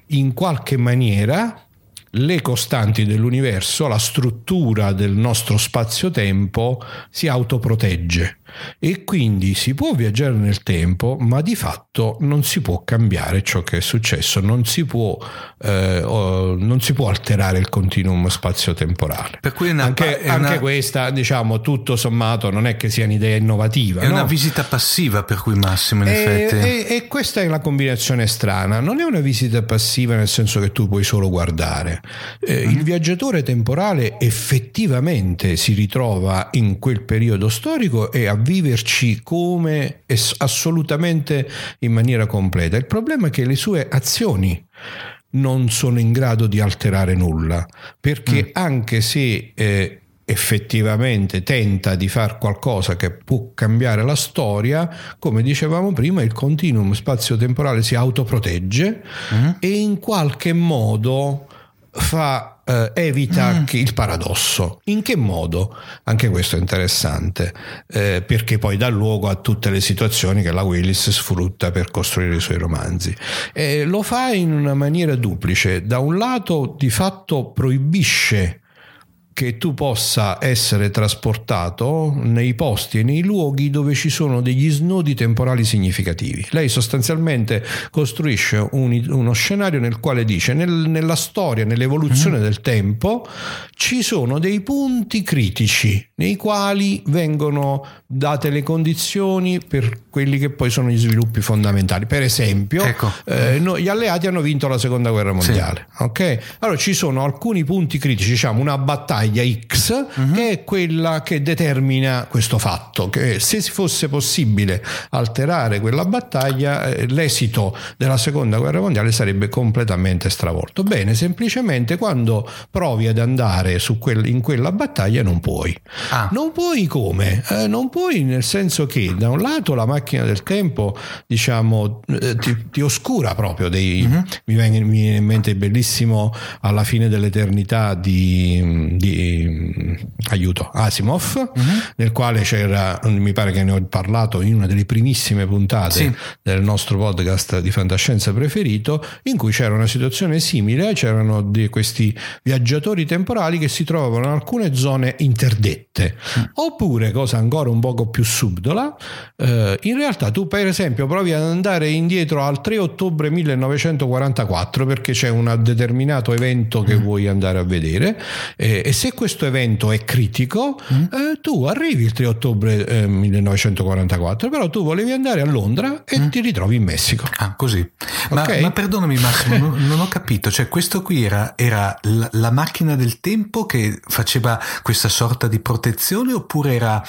in qualche maniera le costanti dell'universo, la struttura del nostro spazio-tempo si autoprotegge e quindi si può viaggiare nel tempo, ma di fatto non si può cambiare ciò che è successo, non si può, eh, non si può alterare il continuum spazio-temporale. Per cui una, anche, una, anche, questa, diciamo, tutto sommato, non è che sia un'idea innovativa. È no? una visita passiva per cui Massimo, in e, effetti. E, e questa è la combinazione strana. Non è una visita passiva nel senso che tu puoi solo guardare. Eh, mm. Il viaggiatore temporale effettivamente si ritrova in quel periodo storico e a viverci come assolutamente in maniera completa. Il problema è che le sue azioni non sono in grado di alterare nulla, perché mm. anche se eh, effettivamente tenta di fare qualcosa che può cambiare la storia, come dicevamo prima, il continuum spazio-temporale si autoprotegge mm. e in qualche modo fa eh, evita mm. il paradosso. In che modo? Anche questo è interessante, eh, perché poi dà luogo a tutte le situazioni che la Willis sfrutta per costruire i suoi romanzi. E lo fa in una maniera duplice. Da un lato, di fatto, proibisce che tu possa essere trasportato nei posti e nei luoghi dove ci sono degli snodi temporali significativi. Lei sostanzialmente costruisce un, uno scenario nel quale dice nel, nella storia, nell'evoluzione mm. del tempo, ci sono dei punti critici nei quali vengono date le condizioni per quelli che poi sono gli sviluppi fondamentali. Per esempio, ecco. eh, no, gli alleati hanno vinto la seconda guerra mondiale. Sì. Okay? Allora ci sono alcuni punti critici, diciamo una battaglia X uh-huh. che è quella che determina questo fatto, che se fosse possibile alterare quella battaglia, eh, l'esito della seconda guerra mondiale sarebbe completamente stravolto. Bene, semplicemente quando provi ad andare quel, in quella battaglia non puoi. Ah. Non puoi come? Eh, non puoi nel senso che da un lato la macchina del tempo diciamo eh, ti, ti, oscura proprio dei, uh-huh. mi, viene, mi, viene, in mente bellissimo alla fine dell'eternità di, di aiuto Asimov uh-huh. nel quale c'era mi pare che ne ho parlato in una delle primissime puntate sì. del nostro podcast di fantascienza preferito in cui c'era una situazione simile c'erano di questi viaggiatori temporali che si trovavano in alcune zone interdette mm. oppure cosa ancora un poco più subdola eh, in realtà tu per esempio provi ad andare indietro al 3 ottobre 1944 perché c'è un determinato evento che mm. vuoi andare a vedere eh, e se questo evento è critico mm. eh, tu arrivi il 3 ottobre 1944 eh, però tu volevi andare a Londra e mm. ti ritrovi in Messico ah così ma, okay. ma perdonami Massimo non, non, ho capito cioè questo qui era, era la, la macchina del tempo che faceva questa sorta di protezione oppure era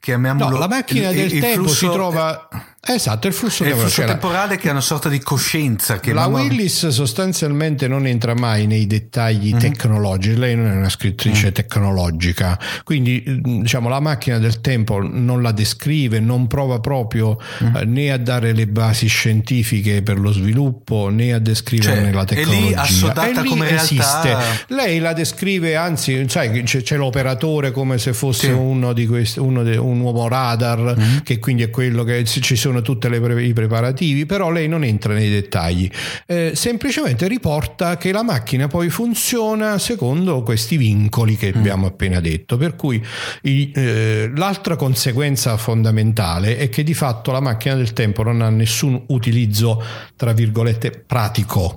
chiamiamolo no, la macchina il, del il tempo flusso, si trova Esatto, il flusso, il flusso temporale che è una sorta di coscienza. Che la mamma... Willis sostanzialmente non entra mai nei dettagli mm-hmm. tecnologici, lei non è una scrittrice mm-hmm. tecnologica, quindi diciamo la macchina del tempo non la descrive, non prova proprio mm-hmm. eh, né a dare le basi scientifiche per lo sviluppo né a descrivere cioè, la tecnologia. È lì assodata come esiste. Realtà... Lei la descrive, anzi, sai, c'è, c'è l'operatore come se fosse sì. uno di questi, uno de, un nuovo radar, mm-hmm. che quindi è quello che ci sono sono tutti i preparativi, però lei non entra nei dettagli, eh, semplicemente riporta che la macchina poi funziona secondo questi vincoli che mm. abbiamo appena detto, per cui i, eh, l'altra conseguenza fondamentale è che di fatto la macchina del tempo non ha nessun utilizzo, tra virgolette, pratico.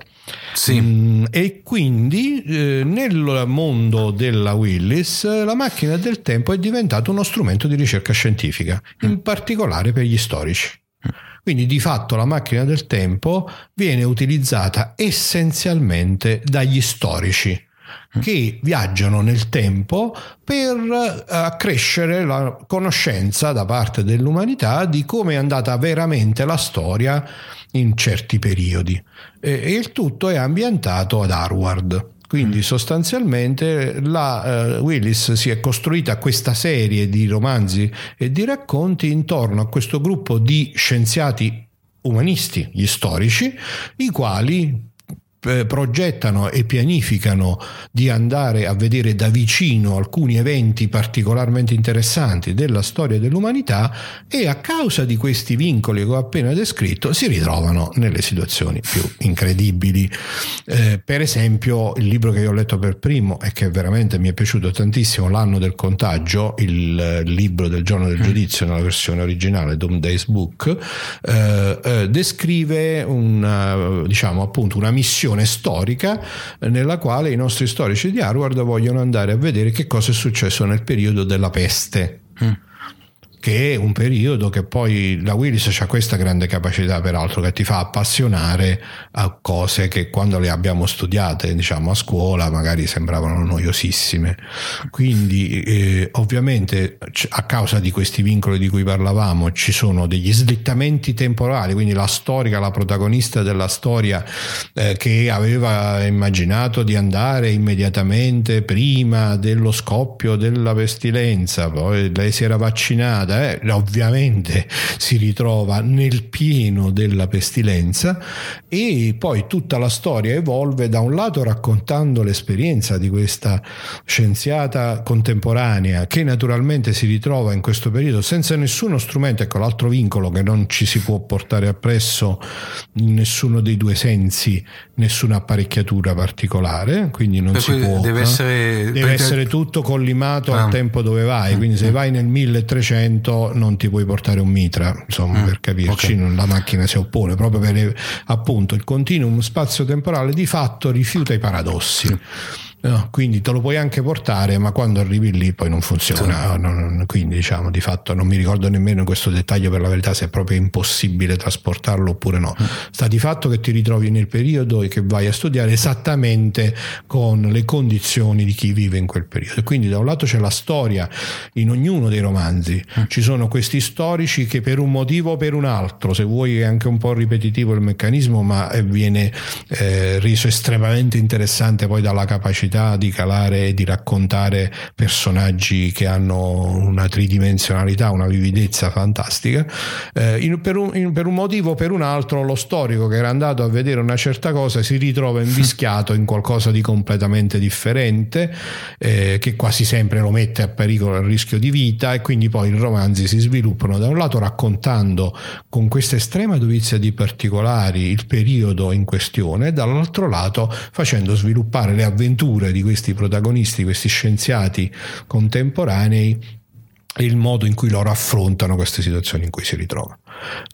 Sì. Mm, e quindi eh, nel mondo della Willis la macchina del tempo è diventata uno strumento di ricerca scientifica, in mm. particolare per gli storici. Quindi di fatto la macchina del tempo viene utilizzata essenzialmente dagli storici che viaggiano nel tempo per eh, accrescere la conoscenza da parte dell'umanità di come è andata veramente la storia in certi periodi. E il tutto è ambientato ad Harvard. Quindi mm. sostanzialmente la uh, Willis si è costruita questa serie di romanzi e di racconti intorno a questo gruppo di scienziati umanisti, gli storici, i quali progettano e pianificano di andare a vedere da vicino alcuni eventi particolarmente interessanti della storia dell'umanità e a causa di questi vincoli che ho appena descritto si ritrovano nelle situazioni più incredibili. Eh, per esempio il libro che io ho letto per primo e che veramente mi è piaciuto tantissimo, L'anno del contagio, il libro del giorno del mm. giudizio nella versione originale, Doomday's Book, eh, eh, descrive una, diciamo, appunto, una missione storica eh, nella quale i nostri storici di Harvard vogliono andare a vedere che cosa è successo nel periodo della peste. Mm che è un periodo che poi la Willis ha questa grande capacità peraltro che ti fa appassionare a cose che quando le abbiamo studiate diciamo a scuola magari sembravano noiosissime. Quindi eh, ovviamente a causa di questi vincoli di cui parlavamo ci sono degli slittamenti temporali quindi la storica la protagonista della storia eh, che aveva immaginato di andare immediatamente prima dello scoppio della pestilenza poi lei si era vaccinata eh, ovviamente si ritrova nel pieno della pestilenza e poi tutta la storia evolve da un lato raccontando l'esperienza di questa scienziata contemporanea che naturalmente si ritrova in questo periodo senza nessuno strumento, ecco l'altro vincolo che non ci si può portare appresso nessuno dei due sensi, nessuna apparecchiatura particolare, quindi non per si può... Deve, essere, deve essere tutto collimato ah. al tempo dove vai, quindi se mm. vai nel 1300 non ti puoi portare un mitra, insomma, mm. per capirci, okay. la macchina si oppone proprio per appunto il continuum spazio-temporale di fatto rifiuta i paradossi. No, quindi te lo puoi anche portare, ma quando arrivi lì poi non funziona. Sì. Non, quindi, diciamo, di fatto non mi ricordo nemmeno questo dettaglio per la verità se è proprio impossibile trasportarlo oppure no. Mm. Sta di fatto che ti ritrovi nel periodo e che vai a studiare esattamente con le condizioni di chi vive in quel periodo. Quindi, da un lato c'è la storia in ognuno dei romanzi, mm. ci sono questi storici che per un motivo o per un altro, se vuoi è anche un po' ripetitivo il meccanismo, ma viene eh, reso estremamente interessante poi dalla capacità capacità di calare e di raccontare personaggi che hanno una tridimensionalità, una vividezza fantastica. Eh, in, per, un, in, per, un, motivo o per un altro, lo storico che era andato a vedere una certa cosa si ritrova invischiato in qualcosa di completamente differente, eh, che quasi sempre lo mette a pericolo il rischio di vita, e quindi poi i romanzi si sviluppano da un lato raccontando con questa estrema dovizia di particolari il periodo in questione, e dall'altro lato facendo sviluppare le avventure figure di questi protagonisti, questi scienziati contemporanei e il modo in cui loro affrontano queste situazioni in cui si ritrovano.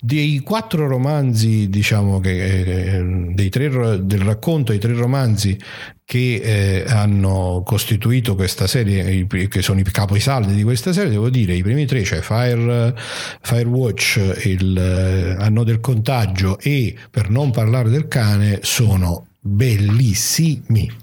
Dei quattro romanzi, diciamo che eh, tre, del racconto, i tre romanzi che eh, hanno costituito questa serie, che sono i caposaldi di questa serie, devo dire i primi tre, cioè Fire, Firewatch, il eh, Anno del contagio e per non parlare del cane, sono bellissimi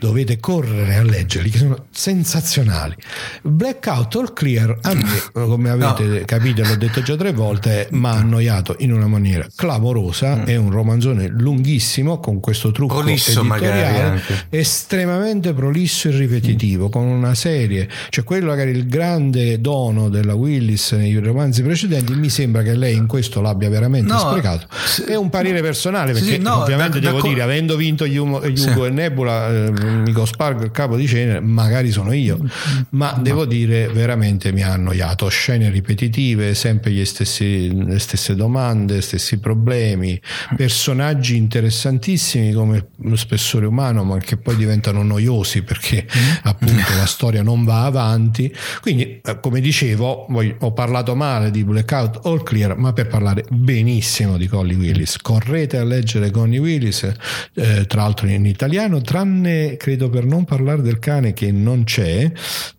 dovete correre a leggerli, che sono sensazionali. Blackout All Clear, a me, come avete no. capito, l'ho detto già tre volte, mi ha annoiato in una maniera clamorosa. Mm. È un romanzone lunghissimo con questo trucco prolisso editoriale estremamente prolisso e ripetitivo, mm. con una serie, cioè quello magari il grande dono della Willis nei romanzi precedenti, mi sembra che lei in questo l'abbia veramente no, sprecato. È un parere personale, perché sì, no, ovviamente da, devo da, dire, avendo vinto Hugo, gli Ugo sì. e Nebula, eh, Nico Spargo il capo di cenere, magari sono io, ma devo dire veramente mi ha annoiato, scene ripetitive, sempre gli stessi, le stesse domande, stessi problemi, personaggi interessantissimi come lo spessore umano, ma che poi diventano noiosi perché appunto la (laughs) storia non va avanti. Quindi, eh, come dicevo, ho parlato male di Blackout All Clear, ma per parlare benissimo di Connie Willis. Correte a leggere Connie Willis, eh, tra l'altro in italiano, tranne credo per non parlare del cane che non c'è,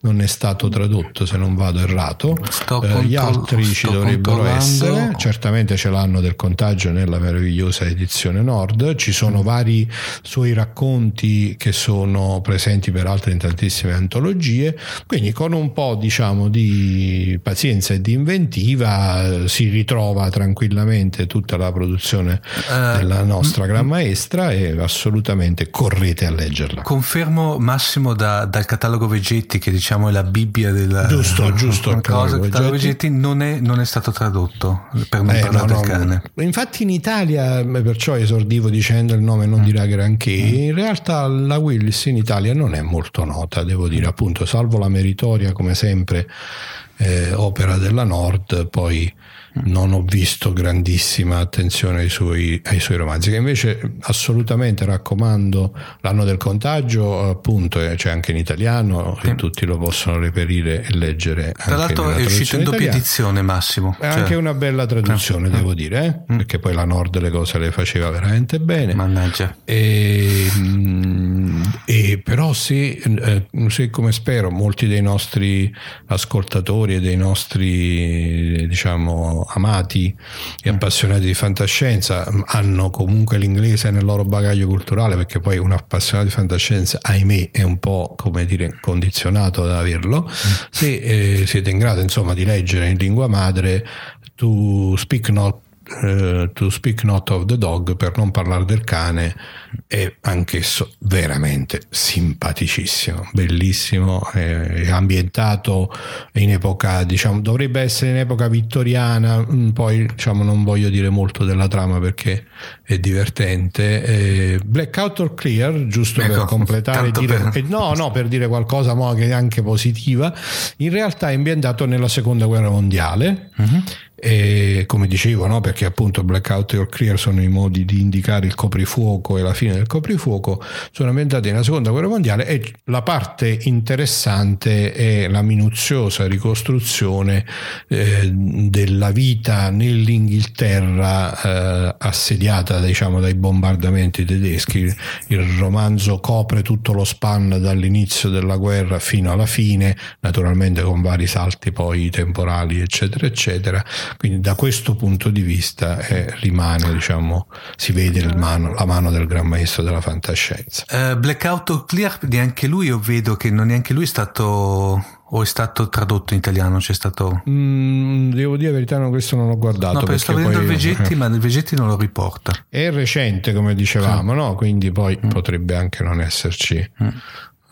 non è stato tradotto se non vado errato, eh, gli altri ci dovrebbero essere, certamente ce l'hanno del contagio nella meravigliosa edizione Nord, ci sono mm. vari suoi racconti che sono presenti peraltro in tantissime antologie, quindi con un po' diciamo di pazienza e di inventiva eh, si ritrova tranquillamente tutta la produzione uh, della nostra gran maestra e assolutamente correte a leggerla. Confermo Massimo da, dal catalogo Vegetti, che diciamo è la Bibbia della giusto, giusto, cosa, il catalogo Vegetti non è, non è, stato tradotto per non eh, parlare no, del no, cane. Infatti in Italia, perciò esordivo dicendo il nome non mm. dirà granché, mm. in realtà la Willis in Italia non è molto nota, devo dire appunto, salvo la meritoria come sempre eh, opera della Nord, poi non ho visto grandissima attenzione ai suoi, ai suoi, romanzi, che invece assolutamente raccomando. L'anno del contagio, appunto, c'è anche in italiano e tutti lo possono reperire e leggere. Tra l'altro è uscito in doppia edizione, Massimo. È cioè... anche una bella traduzione, eh. devo dire, eh? mm. perché poi la Nord le cose le faceva veramente bene. Mannaggia. E, mm, e però se, eh, se, come spero, molti dei nostri ascoltatori e dei nostri, diciamo, amati e mm. appassionati di fantascienza hanno comunque l'inglese nel loro bagaglio culturale perché poi un appassionato di fantascienza ahimè è un po' come dire condizionato ad averlo mm. se eh, siete in grado insomma di leggere in lingua madre To Speak Not uh, To Speak Not of the Dog, per non parlare del cane, è anch'esso veramente simpaticissimo, bellissimo, è ambientato in epoca, diciamo, dovrebbe essere in epoca vittoriana, mm, poi diciamo, non voglio dire molto della trama perché è divertente. Eh, Blackout or Clear, giusto ecco, per completare, dire, per... Eh, no, no, per dire qualcosa mo, che è anche positiva, in realtà è ambientato nella seconda guerra mondiale. Uh-huh e come dicevo, no? perché appunto blackout or clear sono i modi di indicare il coprifuoco e la fine del coprifuoco, sono ambientati nella seconda guerra mondiale e la parte interessante è la minuziosa ricostruzione eh, della vita nell'Inghilterra eh, assediata diciamo, dai bombardamenti tedeschi. Il romanzo copre tutto lo span dall'inizio della guerra fino alla fine, naturalmente con vari salti poi temporali, eccetera, eccetera quindi da questo punto di vista eh, rimane, diciamo, si vede mano, la mano del gran maestro della fantascienza. Uh, Blackout Clear, neanche lui io vedo che non neanche lui è stato o è stato tradotto in italiano? C'è stato... Mm, devo dire la verità, no, questo non l'ho guardato. No, perché sto vedendo poi... il Vegetti, ma il Vegetti non lo riporta. È recente, come dicevamo, sì. no? quindi poi mm. potrebbe anche non esserci mm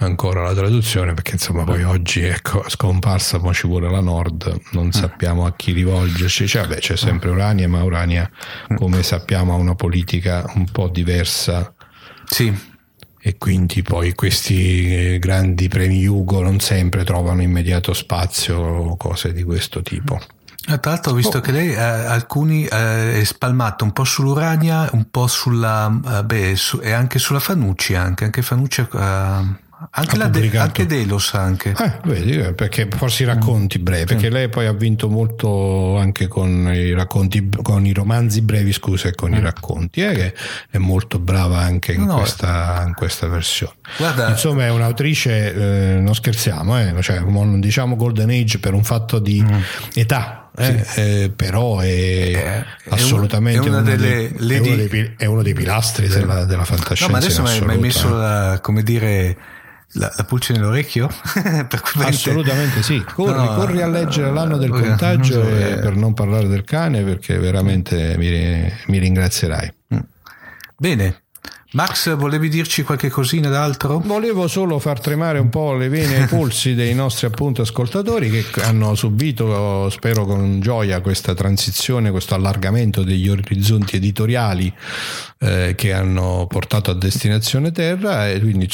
ancora la traduzione perché insomma poi oggi ecco scomparsa poi ci vuole la Nord non mm. sappiamo a chi rivolgerci. Cioè, vabbè, c'è sempre Urania ma Urania come sappiamo ha una politica un po' diversa. Sì. E quindi poi questi eh, grandi premi Hugo non sempre trovano immediato spazio o cose di questo tipo. Eh, tra l'altro ho visto oh. che lei eh, alcuni eh, è spalmato un po' sull'Urania, un po' sulla eh, beh, su, e anche sulla Fanucci, anche, anche Fanucci eh, anche, la de- anche Delos anche. Eh, vedi, eh, perché forse i racconti mm. brevi, perché sì. lei poi ha vinto molto anche con i racconti, con i romanzi brevi, scusa, e con mm. i racconti, eh, che è molto brava anche in, no, questa, in questa, versione. Guarda, Insomma, è un'autrice, eh, non scherziamo, eh, cioè, non diciamo Golden Age per un fatto di mm. età, eh, sì. eh, però è, è assolutamente è una, uno, delle, dei, è uno, dei, è uno dei pilastri della, della fantascienza. No, ma adesso mi hai messo la, come dire la, la pulce nell'orecchio? (laughs) Assolutamente sì. Corri, no, corri, a leggere l'anno del contagio so, eh. per non parlare del cane perché veramente mi, mi ringrazierai. Mm. Bene, Max, volevi dirci qualche cosina d'altro? Volevo solo far tremare un po' le vene ai polsi dei nostri appunto ascoltatori che hanno subito, spero con gioia, questa transizione, questo allargamento degli orizzonti editoriali eh, che hanno portato a Destinazione Terra e quindi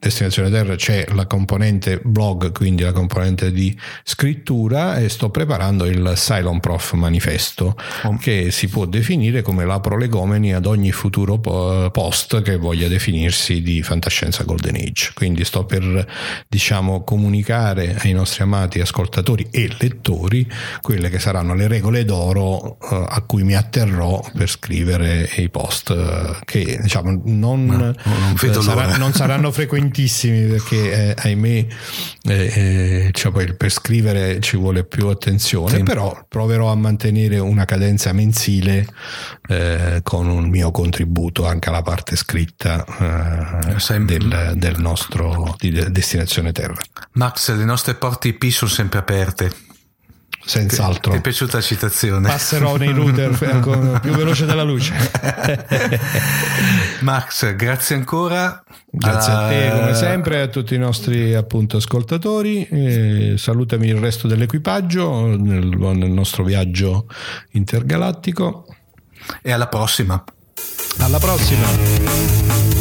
Destinazione Terra c'è la componente blog, quindi la componente di scrittura e sto preparando il Cylon Prof manifesto oh. che si può definire come la prolegomeni ad ogni futuro post post che voglia definirsi di fantascienza golden age. Quindi sto per diciamo comunicare ai nostri amati ascoltatori e lettori quelle che saranno le regole d'oro uh, a cui mi atterrò per scrivere i post uh, che diciamo non, non, uh, sarà, non saranno frequentissimi perché eh, ahimè eh, eh, cioè poi per scrivere ci vuole più attenzione, sì. però proverò a mantenere una cadenza mensile eh, con un mio contributo anche alla parte scritta eh, del, del, nostro di destinazione Terra. Max, le nostre porte IP sono sempre aperte. Senz'altro. Ti è piaciuta la citazione? Passerò nei router (laughs) più veloce della luce. (laughs) Max, grazie ancora. Grazie a te come sempre e a tutti i nostri appunto ascoltatori. E salutami il resto dell'equipaggio nel, nel nostro viaggio intergalattico. E alla prossima. Alla prossima.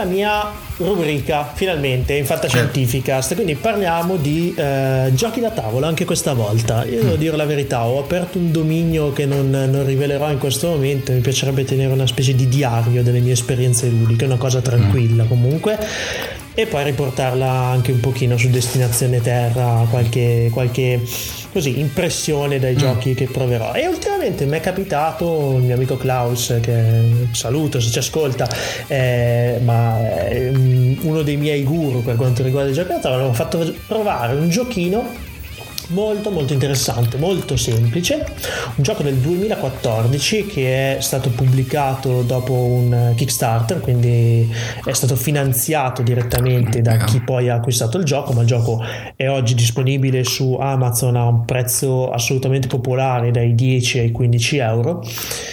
La mia rubrica finalmente in Fantascientificast quindi parliamo di eh, giochi da tavola anche questa volta. Io devo mm. dire la verità ho aperto un dominio che non, non, rivelerò in questo momento. Mi piacerebbe tenere una specie di diario delle mie esperienze ludiche una cosa tranquilla mm. comunque. E poi riportarla anche un pochino su destinazione terra, qualche, qualche così, impressione dai mm. giochi che proverò. E ultimamente mi è capitato il mio amico Klaus, che saluto se ci ascolta, eh, ma è uno dei miei guru per quanto riguarda i mi ha fatto provare un giochino molto molto interessante, molto semplice, un gioco del 2014 che è stato pubblicato dopo un Kickstarter, quindi è stato finanziato direttamente da chi poi ha acquistato il gioco, ma il gioco è oggi disponibile su Amazon a un prezzo assolutamente popolare dai 10 ai 15 euro.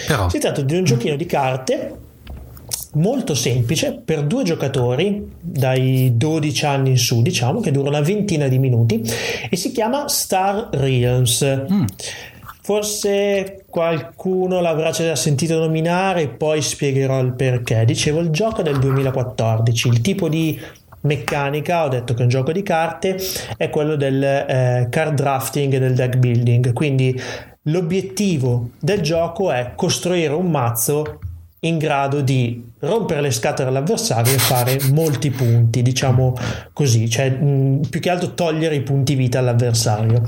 Però... Si tratta di un giochino di carte molto semplice per due giocatori dai 12 anni in su, diciamo, che dura una ventina di minuti e si chiama Star Realms. Mm. Forse qualcuno l'avrà già sentito nominare, poi spiegherò il perché. Dicevo, il gioco è del 2014, il tipo di meccanica, ho detto che è un gioco di carte, è quello del eh, card drafting e del deck building. Quindi l'obiettivo del gioco è costruire un mazzo in grado di rompere le scatole all'avversario e fare molti punti, diciamo così, cioè mh, più che altro togliere i punti vita all'avversario.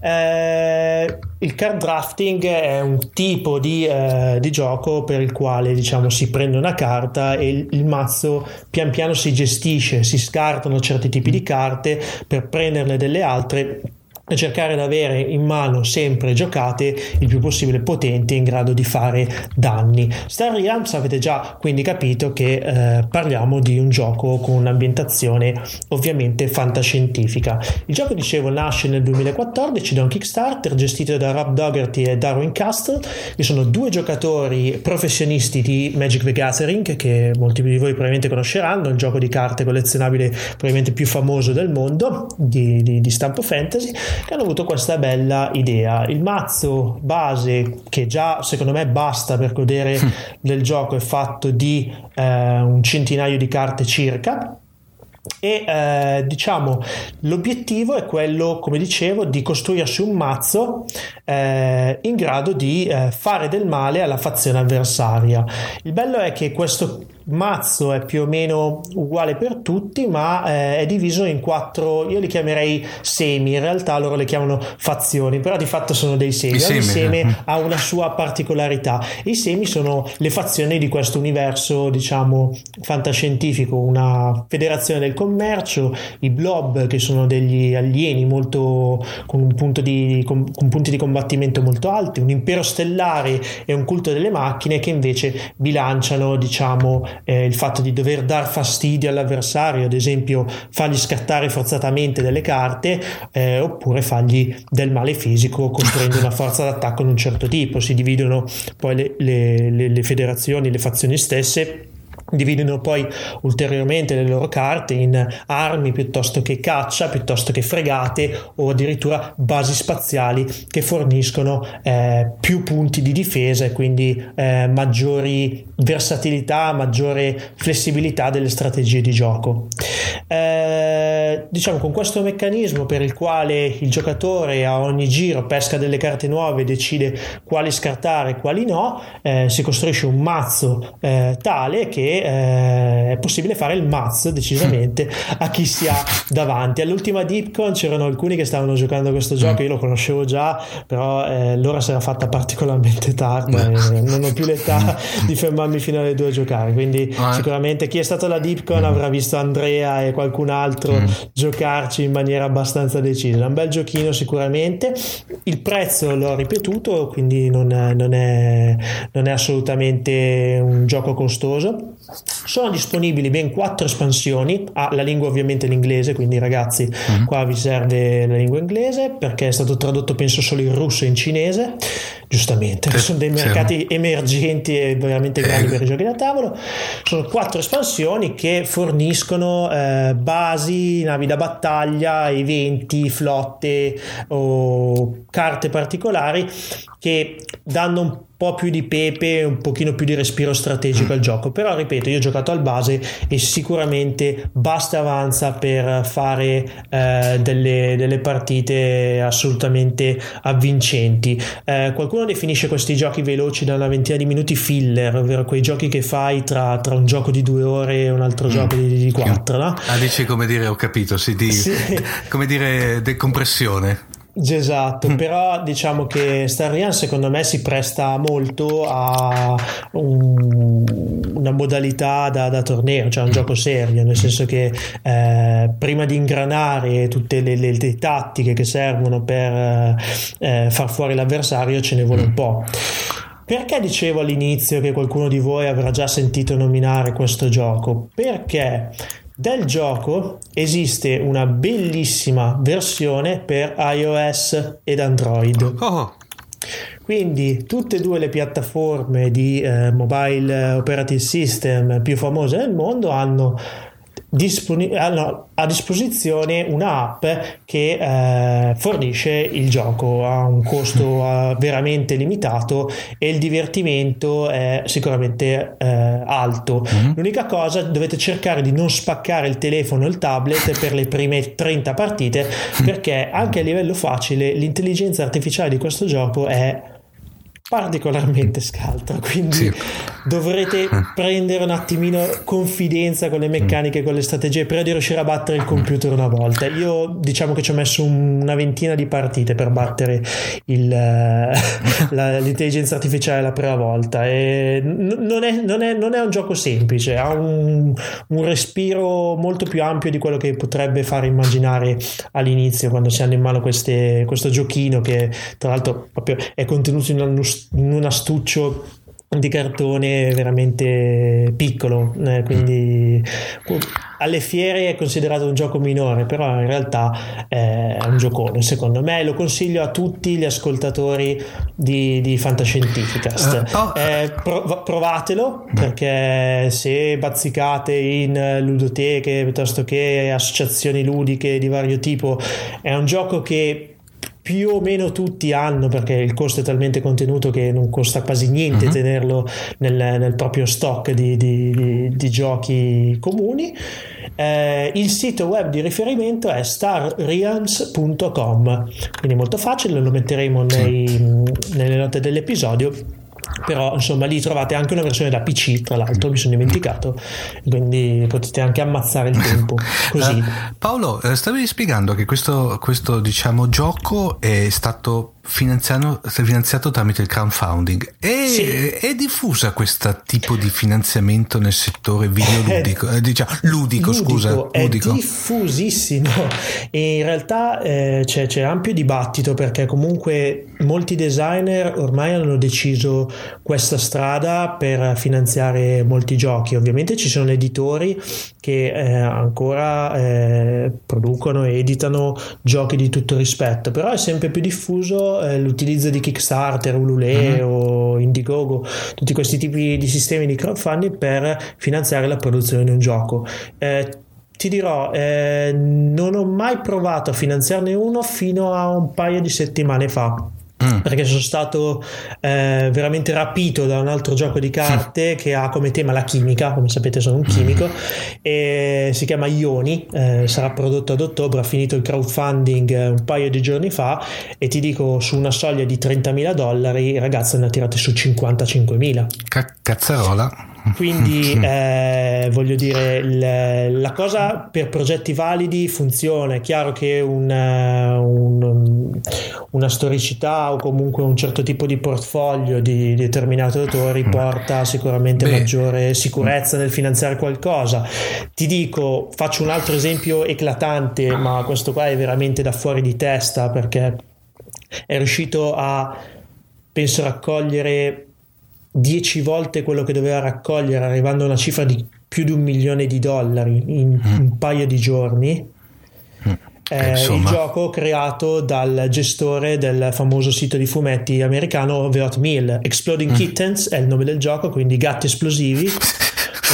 Eh, il card drafting è un tipo di, eh, di, gioco per il quale diciamo si prende una carta e il, il, mazzo pian piano si gestisce, si scartano certi tipi di carte per prenderne delle altre e cercare di avere in mano sempre giocate il più possibile potenti in grado di fare danni. Star Realms avete già quindi capito che eh, parliamo di un gioco con un'ambientazione ovviamente fantascientifica. Il gioco dicevo nasce nel 2014 da un Kickstarter gestito da Rob Dougherty e Darwin Castle che sono due giocatori professionisti di Magic the Gathering che molti di voi probabilmente conosceranno, il gioco di carte collezionabile probabilmente più famoso del mondo di, di, di stampo fantasy che hanno avuto questa bella idea. Il mazzo base, che già secondo me basta per godere del gioco, è fatto di eh, un centinaio di carte circa. E eh, diciamo l'obiettivo è quello come dicevo di costruirsi un mazzo eh, in grado di eh, fare del male alla fazione avversaria. Il bello è che questo mazzo è più o meno uguale per tutti, ma eh, è diviso in quattro, io li chiamerei semi, in realtà loro le chiamano fazioni, però di fatto sono dei semi. I Ogni seme eh. ha una sua particolarità. I semi sono le fazioni di questo universo, diciamo, fantascientifico, una federazione del commercio, i blob che sono degli alieni molto con, di, con, con punti di combattimento molto alti, un impero stellare e un culto delle macchine che invece bilanciano, diciamo, eh, il fatto di dover dar fastidio all'avversario, ad esempio fargli scattare forzatamente delle carte eh, oppure fargli del male fisico costruendo una forza d'attacco di un certo tipo. Si dividono poi le, le, le, le federazioni, le fazioni stesse dividono poi ulteriormente le loro carte in armi piuttosto che caccia, piuttosto che fregate o addirittura basi spaziali che forniscono eh, più punti di difesa e quindi eh, maggiori versatilità, maggiore flessibilità delle strategie di gioco. Eh, diciamo con questo meccanismo per il quale il giocatore a ogni giro pesca delle carte nuove e decide quali scartare e quali no, eh, si costruisce un mazzo eh, tale che eh, è possibile fare il mazzo decisamente a chi si ha davanti. All'ultima DeepCon c'erano alcuni che stavano giocando a questo gioco, io lo conoscevo già, però eh, l'ora si era fatta particolarmente tarda e non ho più l'età di fermarmi fino alle due a giocare, quindi sicuramente chi è stato alla DeepCon avrà visto Andrea e qualcun altro mm. giocarci in maniera abbastanza decisa. Un bel giochino sicuramente, il prezzo l'ho ripetuto, quindi non non è, non è assolutamente un gioco costoso sono disponibili ben quattro espansioni, ah, la lingua ovviamente è l'inglese, quindi ragazzi mm-hmm. qua vi serve la lingua inglese perché è stato tradotto penso solo in russo e in cinese, giustamente, sì, sono dei mercati emergenti e veramente grandi eh. per i giochi da tavolo. Sono quattro espansioni che forniscono eh, basi, navi da battaglia, eventi, flotte o carte particolari che danno un po' più di pepe, un pochino più di respiro strategico al gioco. Però ripeto, io ho giocato al base e sicuramente basta e avanza per fare eh, delle, delle, partite assolutamente avvincenti. Eh, qualcuno definisce questi giochi veloci da una ventina di minuti filler, ovvero quei giochi che fai tra, tra un gioco di due ore e un altro mm. gioco di, di quattro. No? Ah, dici come dire, ho capito, sì, di, sì. (laughs) come dire decompressione. Esatto, mm. però diciamo che Star Realm secondo me si presta molto a un, una modalità da, da, torneo, cioè un gioco serio, nel senso che eh, prima di ingranare tutte le, le, le, tattiche che servono per eh, far fuori l'avversario ce ne vuole un po'. Perché dicevo all'inizio che qualcuno di voi avrà già sentito nominare questo gioco? Perché del gioco esiste una bellissima versione per iOS ed Android. Oh. Quindi tutte e due le piattaforme di eh, mobile operating system più famose nel mondo hanno disponi- hanno a disposizione un'app che eh, fornisce il gioco a un costo (laughs) eh, veramente limitato e il divertimento è sicuramente eh, alto. Mm-hmm. L'unica cosa dovete cercare di non spaccare il telefono o il tablet per le prime 30 partite (laughs) perché anche a livello facile l'intelligenza artificiale di questo gioco è particolarmente scaltra, quindi sì. dovrete eh. prendere un attimino confidenza con le meccaniche, con le strategie prima di riuscire a battere il computer una volta. Io diciamo che ci ho messo una ventina di partite per battere il, (laughs) la, l'intelligenza artificiale la prima volta e non è, non è, non è un gioco semplice, ha un, un, respiro molto più ampio di quello che potrebbe fare immaginare all'inizio quando si hanno in mano queste, questo giochino che tra l'altro proprio è contenuto in una in un astuccio di cartone veramente piccolo eh, quindi alle fiere è considerato un gioco minore però in realtà è un giocone secondo me. Lo consiglio a tutti gli ascoltatori di, di Fantascientificast. Uh, oh. eh, prov- provatelo perché se bazzicate in ludoteche piuttosto che associazioni ludiche di vario tipo è un gioco che più o meno tutti hanno perché il costo è talmente contenuto che non costa quasi niente uh-huh. tenerlo nel, nel, proprio stock di, di, di, di giochi comuni. Eh, il sito web di riferimento è starrealms.com, quindi molto facile, lo metteremo nei, nelle note dell'episodio però insomma lì trovate anche una versione da PC tra l'altro mi sono dimenticato quindi potete anche ammazzare il tempo (laughs) così. Uh, Paolo eh, stavi spiegando che questo, questo diciamo gioco è stato finanziato, finanziato tramite il crowdfunding. È, sì. è diffusa questo tipo di finanziamento nel settore videoludico? (laughs) Eh, diciamo, ludico, ludico, scusa. Ludico. È diffusissimo e in realtà eh, c'è, c'è ampio dibattito perché comunque molti designer ormai hanno deciso questa strada per finanziare molti giochi. Ovviamente ci sono editori che eh, ancora eh, producono e editano giochi di tutto rispetto, però è sempre più diffuso eh, l'utilizzo di Kickstarter, Ulule uh-huh. o Indiegogo, tutti questi tipi di sistemi di crowdfunding per finanziare la produzione di un gioco. Eh, ti dirò, eh, non ho mai provato a finanziarne uno fino a un paio di settimane fa. Mm. perché sono stato eh, veramente rapito da un altro gioco di carte mm. che ha come tema la chimica come sapete sono un chimico mm. e si chiama Ioni eh, sarà prodotto ad ottobre ha finito il crowdfunding eh, un paio di giorni fa e ti dico su una soglia di 30.000 dollari i ragazzi ne ha tirate su 55.000 C- cazzarola quindi (laughs) eh, voglio dire, il, la cosa per progetti validi funziona. È chiaro che un, un, una storicità o comunque un certo tipo di portfolio di, determinati autori mm. porta sicuramente Beh. maggiore sicurezza nel finanziare qualcosa. Ti dico, faccio un altro esempio eclatante, ma questo qua è veramente da fuori di testa perché è riuscito a, penso, raccogliere 10 volte quello che doveva raccogliere, arrivando a una cifra di più di un milione di dollari in mm. un paio di giorni. Mm. Eh, il gioco creato dal gestore del famoso sito di fumetti americano ovvero Mill. Exploding mm. Kittens è il nome del gioco, quindi gatti esplosivi. (laughs)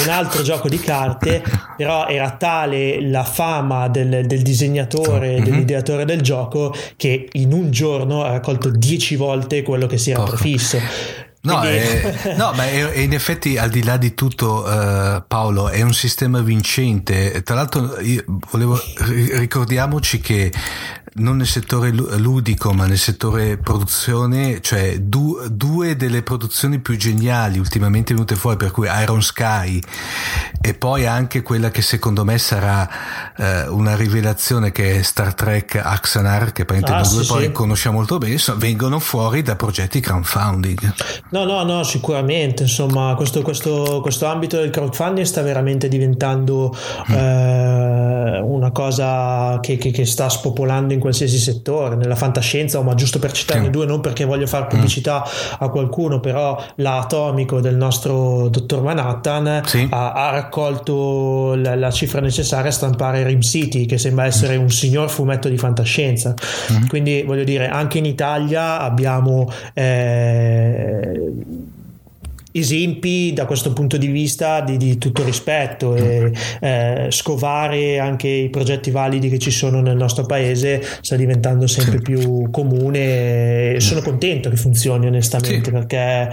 un altro gioco di carte, però era tale la fama del, del disegnatore, mm-hmm. dell'ideatore del gioco, che in un giorno ha raccolto 10 volte quello che si era Porco. prefisso No, è, no, ma è, in effetti al di là di tutto, uh, Paolo, è un sistema vincente. Tra l'altro, volevo, ricordiamoci che non nel settore ludico ma nel settore produzione, cioè du, due delle produzioni più geniali ultimamente venute fuori, per cui Iron Sky e poi anche quella che secondo me sarà eh, una rivelazione che è Star Trek Axanar, che apparentemente ah, sì, poi sì. conosciamo molto bene, so, vengono fuori da progetti crowdfunding. No, no, no, sicuramente, insomma, questo, questo, questo ambito del crowdfunding sta veramente diventando mm. eh, una cosa che, che, che sta spopolando in qualsiasi settore, nella fantascienza, ma giusto per citarne sì. due, non perché voglio fare pubblicità mm. a qualcuno, però l'atomico del nostro dottor Manhattan sì. ha, ha, raccolto la, la, cifra necessaria a stampare Rim City, che sembra essere mm. un signor fumetto di fantascienza. Mm. Quindi voglio dire, anche in Italia abbiamo... Eh, esempi da questo punto di vista di, di tutto rispetto e eh, scovare anche i progetti validi che ci sono nel nostro paese sta diventando sempre più comune e sono contento che funzioni onestamente sì. perché,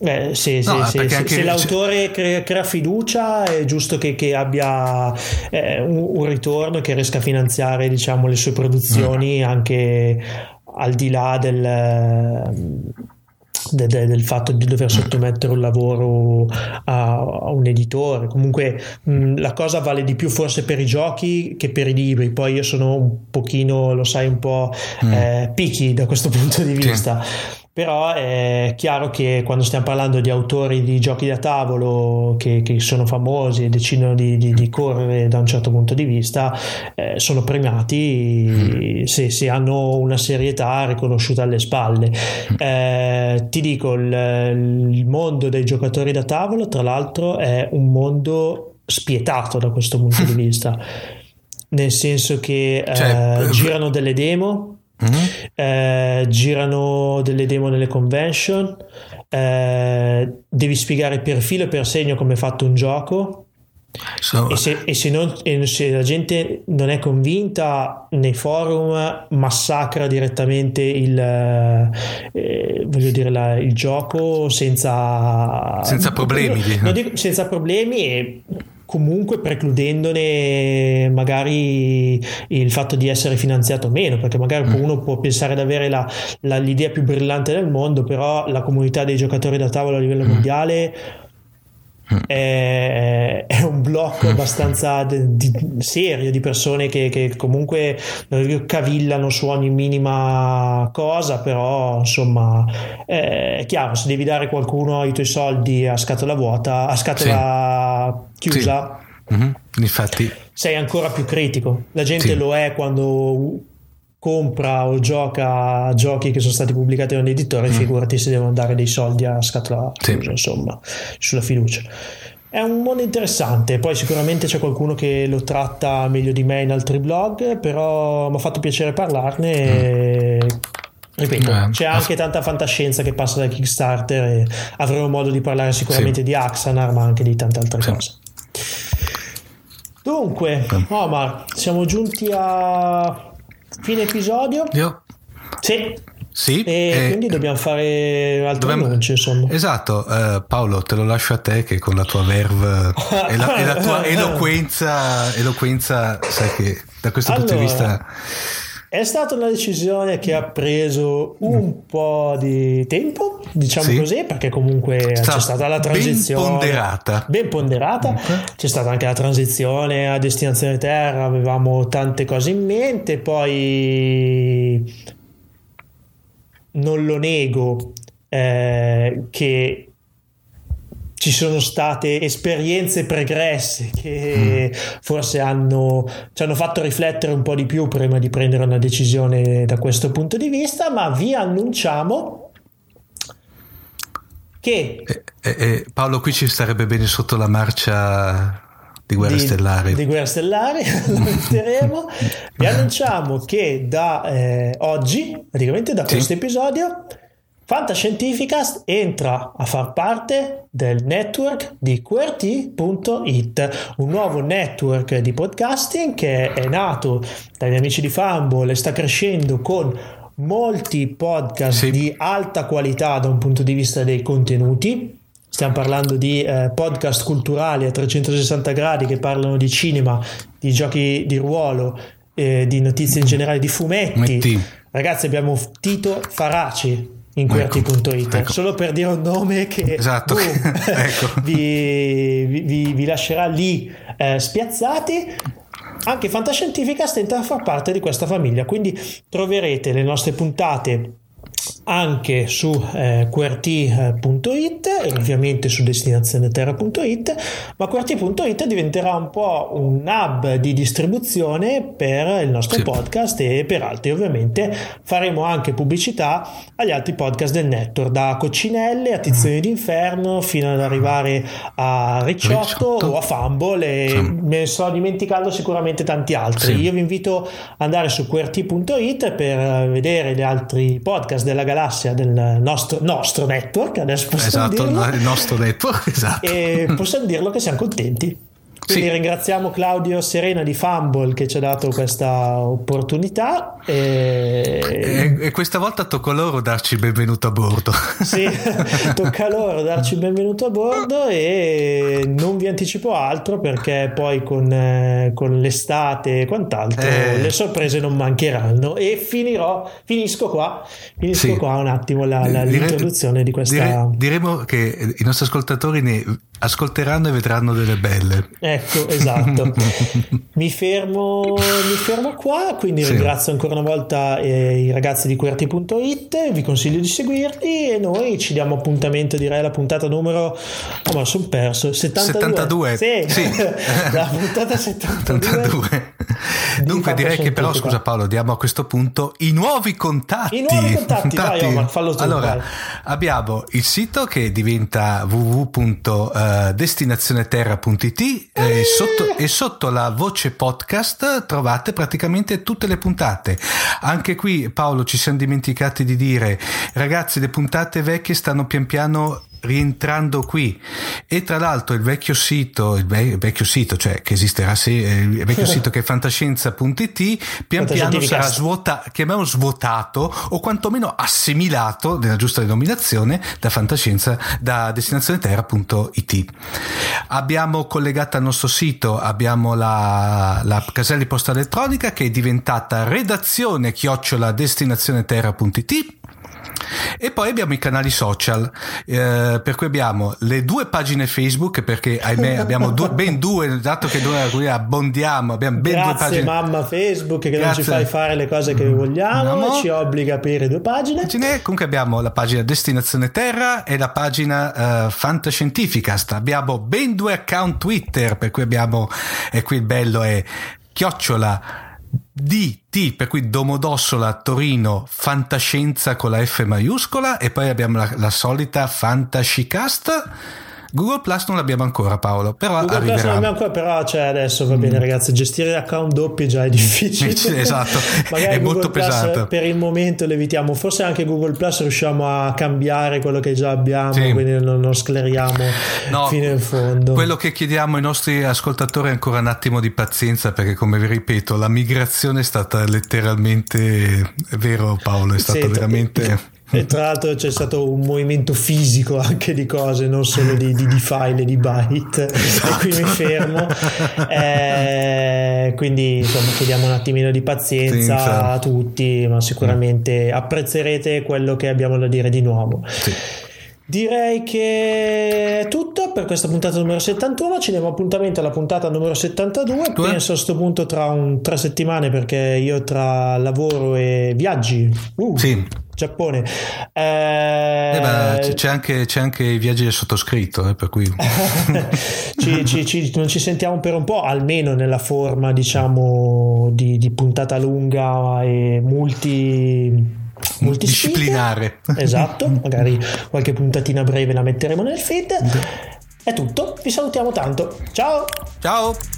eh, se, no, se, perché se, se, l'autore crea, crea, fiducia è giusto che, che abbia eh, un, un, ritorno che riesca a finanziare diciamo le sue produzioni mm. anche al di là del de, de, del fatto di dover sottomettere un lavoro a, a un editore. Comunque mh, la cosa vale di più forse per i giochi che per i libri. Poi io sono un pochino, lo sai, un po' mm. eh, picky da questo (laughs) punto di vista. Sì però è chiaro che quando stiamo parlando di autori di giochi da tavolo che, che sono famosi e decidono di, di, di, correre da un certo punto di vista eh, sono premiati mm. se, se, hanno una serietà riconosciuta alle spalle mm. eh, ti dico il, il mondo dei giocatori da tavolo tra l'altro è un mondo spietato da questo punto di (laughs) vista nel senso che cioè, eh, girano delle demo Mm-hmm. Eh, girano delle demo nelle convention, eh, devi spiegare per filo e per segno come è fatto un gioco. So, e, se, e, se non, e, se, la gente non è convinta nei forum massacra direttamente il, eh, voglio dire, la, il gioco senza, senza problemi (laughs) dico, senza problemi e comunque precludendone magari il fatto di essere finanziato meno, perché magari mm. uno può pensare di avere la, la, l'idea più brillante del mondo, però la comunità dei giocatori da tavola a livello mm. mondiale è, è, un blocco abbastanza di, di, serio di persone che, che, comunque cavillano su ogni minima cosa però insomma è chiaro se devi dare qualcuno i tuoi soldi a scatola vuota a scatola sì. Chiusa sì. Mm-hmm. infatti sei ancora più critico la gente sì. lo è quando compra o gioca a giochi che sono stati pubblicati da un editore, mm. figurati se devono dare dei soldi a scatola sì. chiusa, insomma, sulla fiducia. È un mondo interessante, poi sicuramente c'è qualcuno che lo tratta meglio di me in altri blog, però mi ha fatto piacere parlarne. Mm. E... Ripeto, eh, c'è anche tanta fantascienza che passa da Kickstarter e avremo modo di parlare sicuramente sì. di Axanar, ma anche di tante altre sì. cose. Dunque, Omar, siamo giunti a Fine episodio. Io. Sì. Sì, e eh, quindi dobbiamo fare altri dobbiamo, annunci insomma. Esatto, uh, Paolo te lo lascio a te che con la tua verve e, la, e la tua (laughs) eloquenza, eloquenza sai che da questo allora, punto di vista è stata una decisione che ha preso un po' di tempo, diciamo sì. così, perché comunque Sta c'è stata la transizione. Ben ponderata. Ben ponderata. Okay. C'è stata anche la transizione a destinazione terra, avevamo tante cose in mente, poi non lo nego eh, che ci sono state esperienze pregresse che mm. forse hanno, ci hanno fatto riflettere un po' di più prima di prendere una decisione da questo punto di vista, ma vi annunciamo che... Eh, eh, Paolo, qui ci starebbe bene sotto la marcia di Guerre di, Stellari. Di Guerre Stellari, (laughs) lo metteremo. Vi annunciamo che da eh, oggi, praticamente da questo episodio, Fantascientificast entra a far parte del network di QRT.it, un nuovo network di podcasting che è nato dagli amici di Fumble e sta crescendo con molti podcast sì. di alta qualità da un punto di vista dei contenuti. Stiamo parlando di eh, podcast culturali a 360 gradi che parlano di cinema, di giochi di ruolo, eh, di notizie in generale, di fumetti. Metti. Ragazzi, abbiamo Tito Faraci in QWERTY.it ecco, ecco. solo per dire un nome che esatto. boom, (laughs) ecco. (laughs) vi, vi, vi, lascerà lì eh, spiazzati anche Fantascientifica stenta a far parte di questa famiglia quindi troverete le nostre puntate anche su eh, QRT.it e ovviamente su destinazioneterra.it ma QRT.it diventerà un po' un hub di distribuzione per il nostro sì. podcast e per altri ovviamente faremo anche pubblicità agli altri podcast del network da Coccinelle a Tizioni d'inferno fino ad arrivare a Ricciotto, Ricciotto. o a Fumble e sì. me ne sto dimenticando sicuramente tanti altri sì. io vi invito ad andare su QRT.it per vedere gli altri podcast della galassia del nostro, nostro network, adesso possiamo esatto, dirlo. il nostro network, (laughs) esatto. E possiamo dirlo che siamo contenti. Quindi sì. ringraziamo Claudio Serena di Fumble che ci ha dato questa opportunità. E... E, e questa volta tocca loro darci il benvenuto a bordo. (laughs) Sì, tocca loro darci il benvenuto a bordo e non vi anticipo altro perché poi con, eh, con l'estate e quant'altro eh... le sorprese non mancheranno. E finirò, finisco qua, finisco sì. qua un attimo la, la, l'introduzione di questa. Dire, diremo che i nostri ascoltatori ne ascolteranno e vedranno delle belle. Ecco, esatto. (laughs) mi, fermo, mi fermo qua, quindi sì. ringrazio ancora una volta eh, i ragazzi di QWERTY.it, vi consiglio di seguirli e noi ci diamo appuntamento, direi, alla puntata numero... Oh, ma sono perso, 72. 72. Sì, sì. (laughs) la puntata 72. 72. (laughs) Dunque direi che però, scusa Paolo, diamo a questo punto i nuovi contatti. I nuovi contatti, contatti. vai Omar, fallo tu. Allora, vai. abbiamo il sito che diventa www.destinazioneterra.it e sotto, e sotto la voce podcast trovate praticamente tutte le puntate. Anche qui Paolo ci siamo dimenticati di dire, ragazzi, le puntate vecchie stanno pian piano rientrando qui. E tra l'altro il vecchio sito il, ve- il vecchio sito cioè che esisterà se eh, il vecchio (laughs) sito che è fantascienza.it pian piano sarà svuotato chiamiamolo svuotato o quantomeno assimilato nella giusta denominazione da fantascienza da destinazione terra.it abbiamo collegato al nostro sito abbiamo la, la casella di posta elettronica che è diventata redazione chiocciola destinazione terra.it e poi abbiamo i canali social, eh, per cui abbiamo le due pagine Facebook, perché ahimè abbiamo due, (laughs) ben due, dato che noi abbondiamo, abbiamo ben Grazie, due pagine. mamma Facebook che Grazie. non ci fai fare le cose che vogliamo no. ci obbliga a aprire due pagine. Comunque abbiamo la pagina Destinazione Terra e la pagina uh, Fantascientificast. Abbiamo ben due account Twitter, per cui abbiamo, e qui il bello è chiocciola DT, per cui Domodossola Torino Fantascienza con la F maiuscola e poi abbiamo la, la solita Fantascicast Google Plus non l'abbiamo ancora Paolo, però Google arriverà. Plus non l'abbiamo ancora, però cioè, adesso va bene mm. ragazzi, gestire account doppi già è (laughs) difficile. esatto, (laughs) Magari è Google molto Plus pesante. Per il momento lo evitiamo, forse anche Google Plus riusciamo a cambiare quello che già abbiamo, sì. quindi non, non scleriamo no, fino in fondo. Quello che chiediamo ai nostri ascoltatori è ancora un attimo di pazienza perché come vi ripeto la migrazione è stata letteralmente, è vero Paolo, è stata sì, veramente... E tra l'altro c'è stato un movimento fisico anche di cose, non solo di, di, di file e di byte. Esatto. E qui mi fermo. Eh, quindi insomma chiediamo un attimino di pazienza sì, a tutti, ma sicuramente apprezzerete quello che abbiamo da dire di nuovo. Sì. Direi che è tutto per questa puntata numero 71. Ci diamo appuntamento alla puntata numero 72. Tu Penso a questo punto tra un, tre settimane perché io tra lavoro e viaggi. Uh. Sì Giappone. Eh... Eh beh, c'è, anche, c'è, anche, i viaggi del sottoscritto, eh, per cui... (laughs) ci, ci, ci, non ci sentiamo per un po', almeno nella forma, diciamo, di, di puntata lunga e multi multidisciplinare. Esatto, magari qualche puntatina breve la metteremo nel feed. È tutto, vi salutiamo tanto. Ciao! Ciao!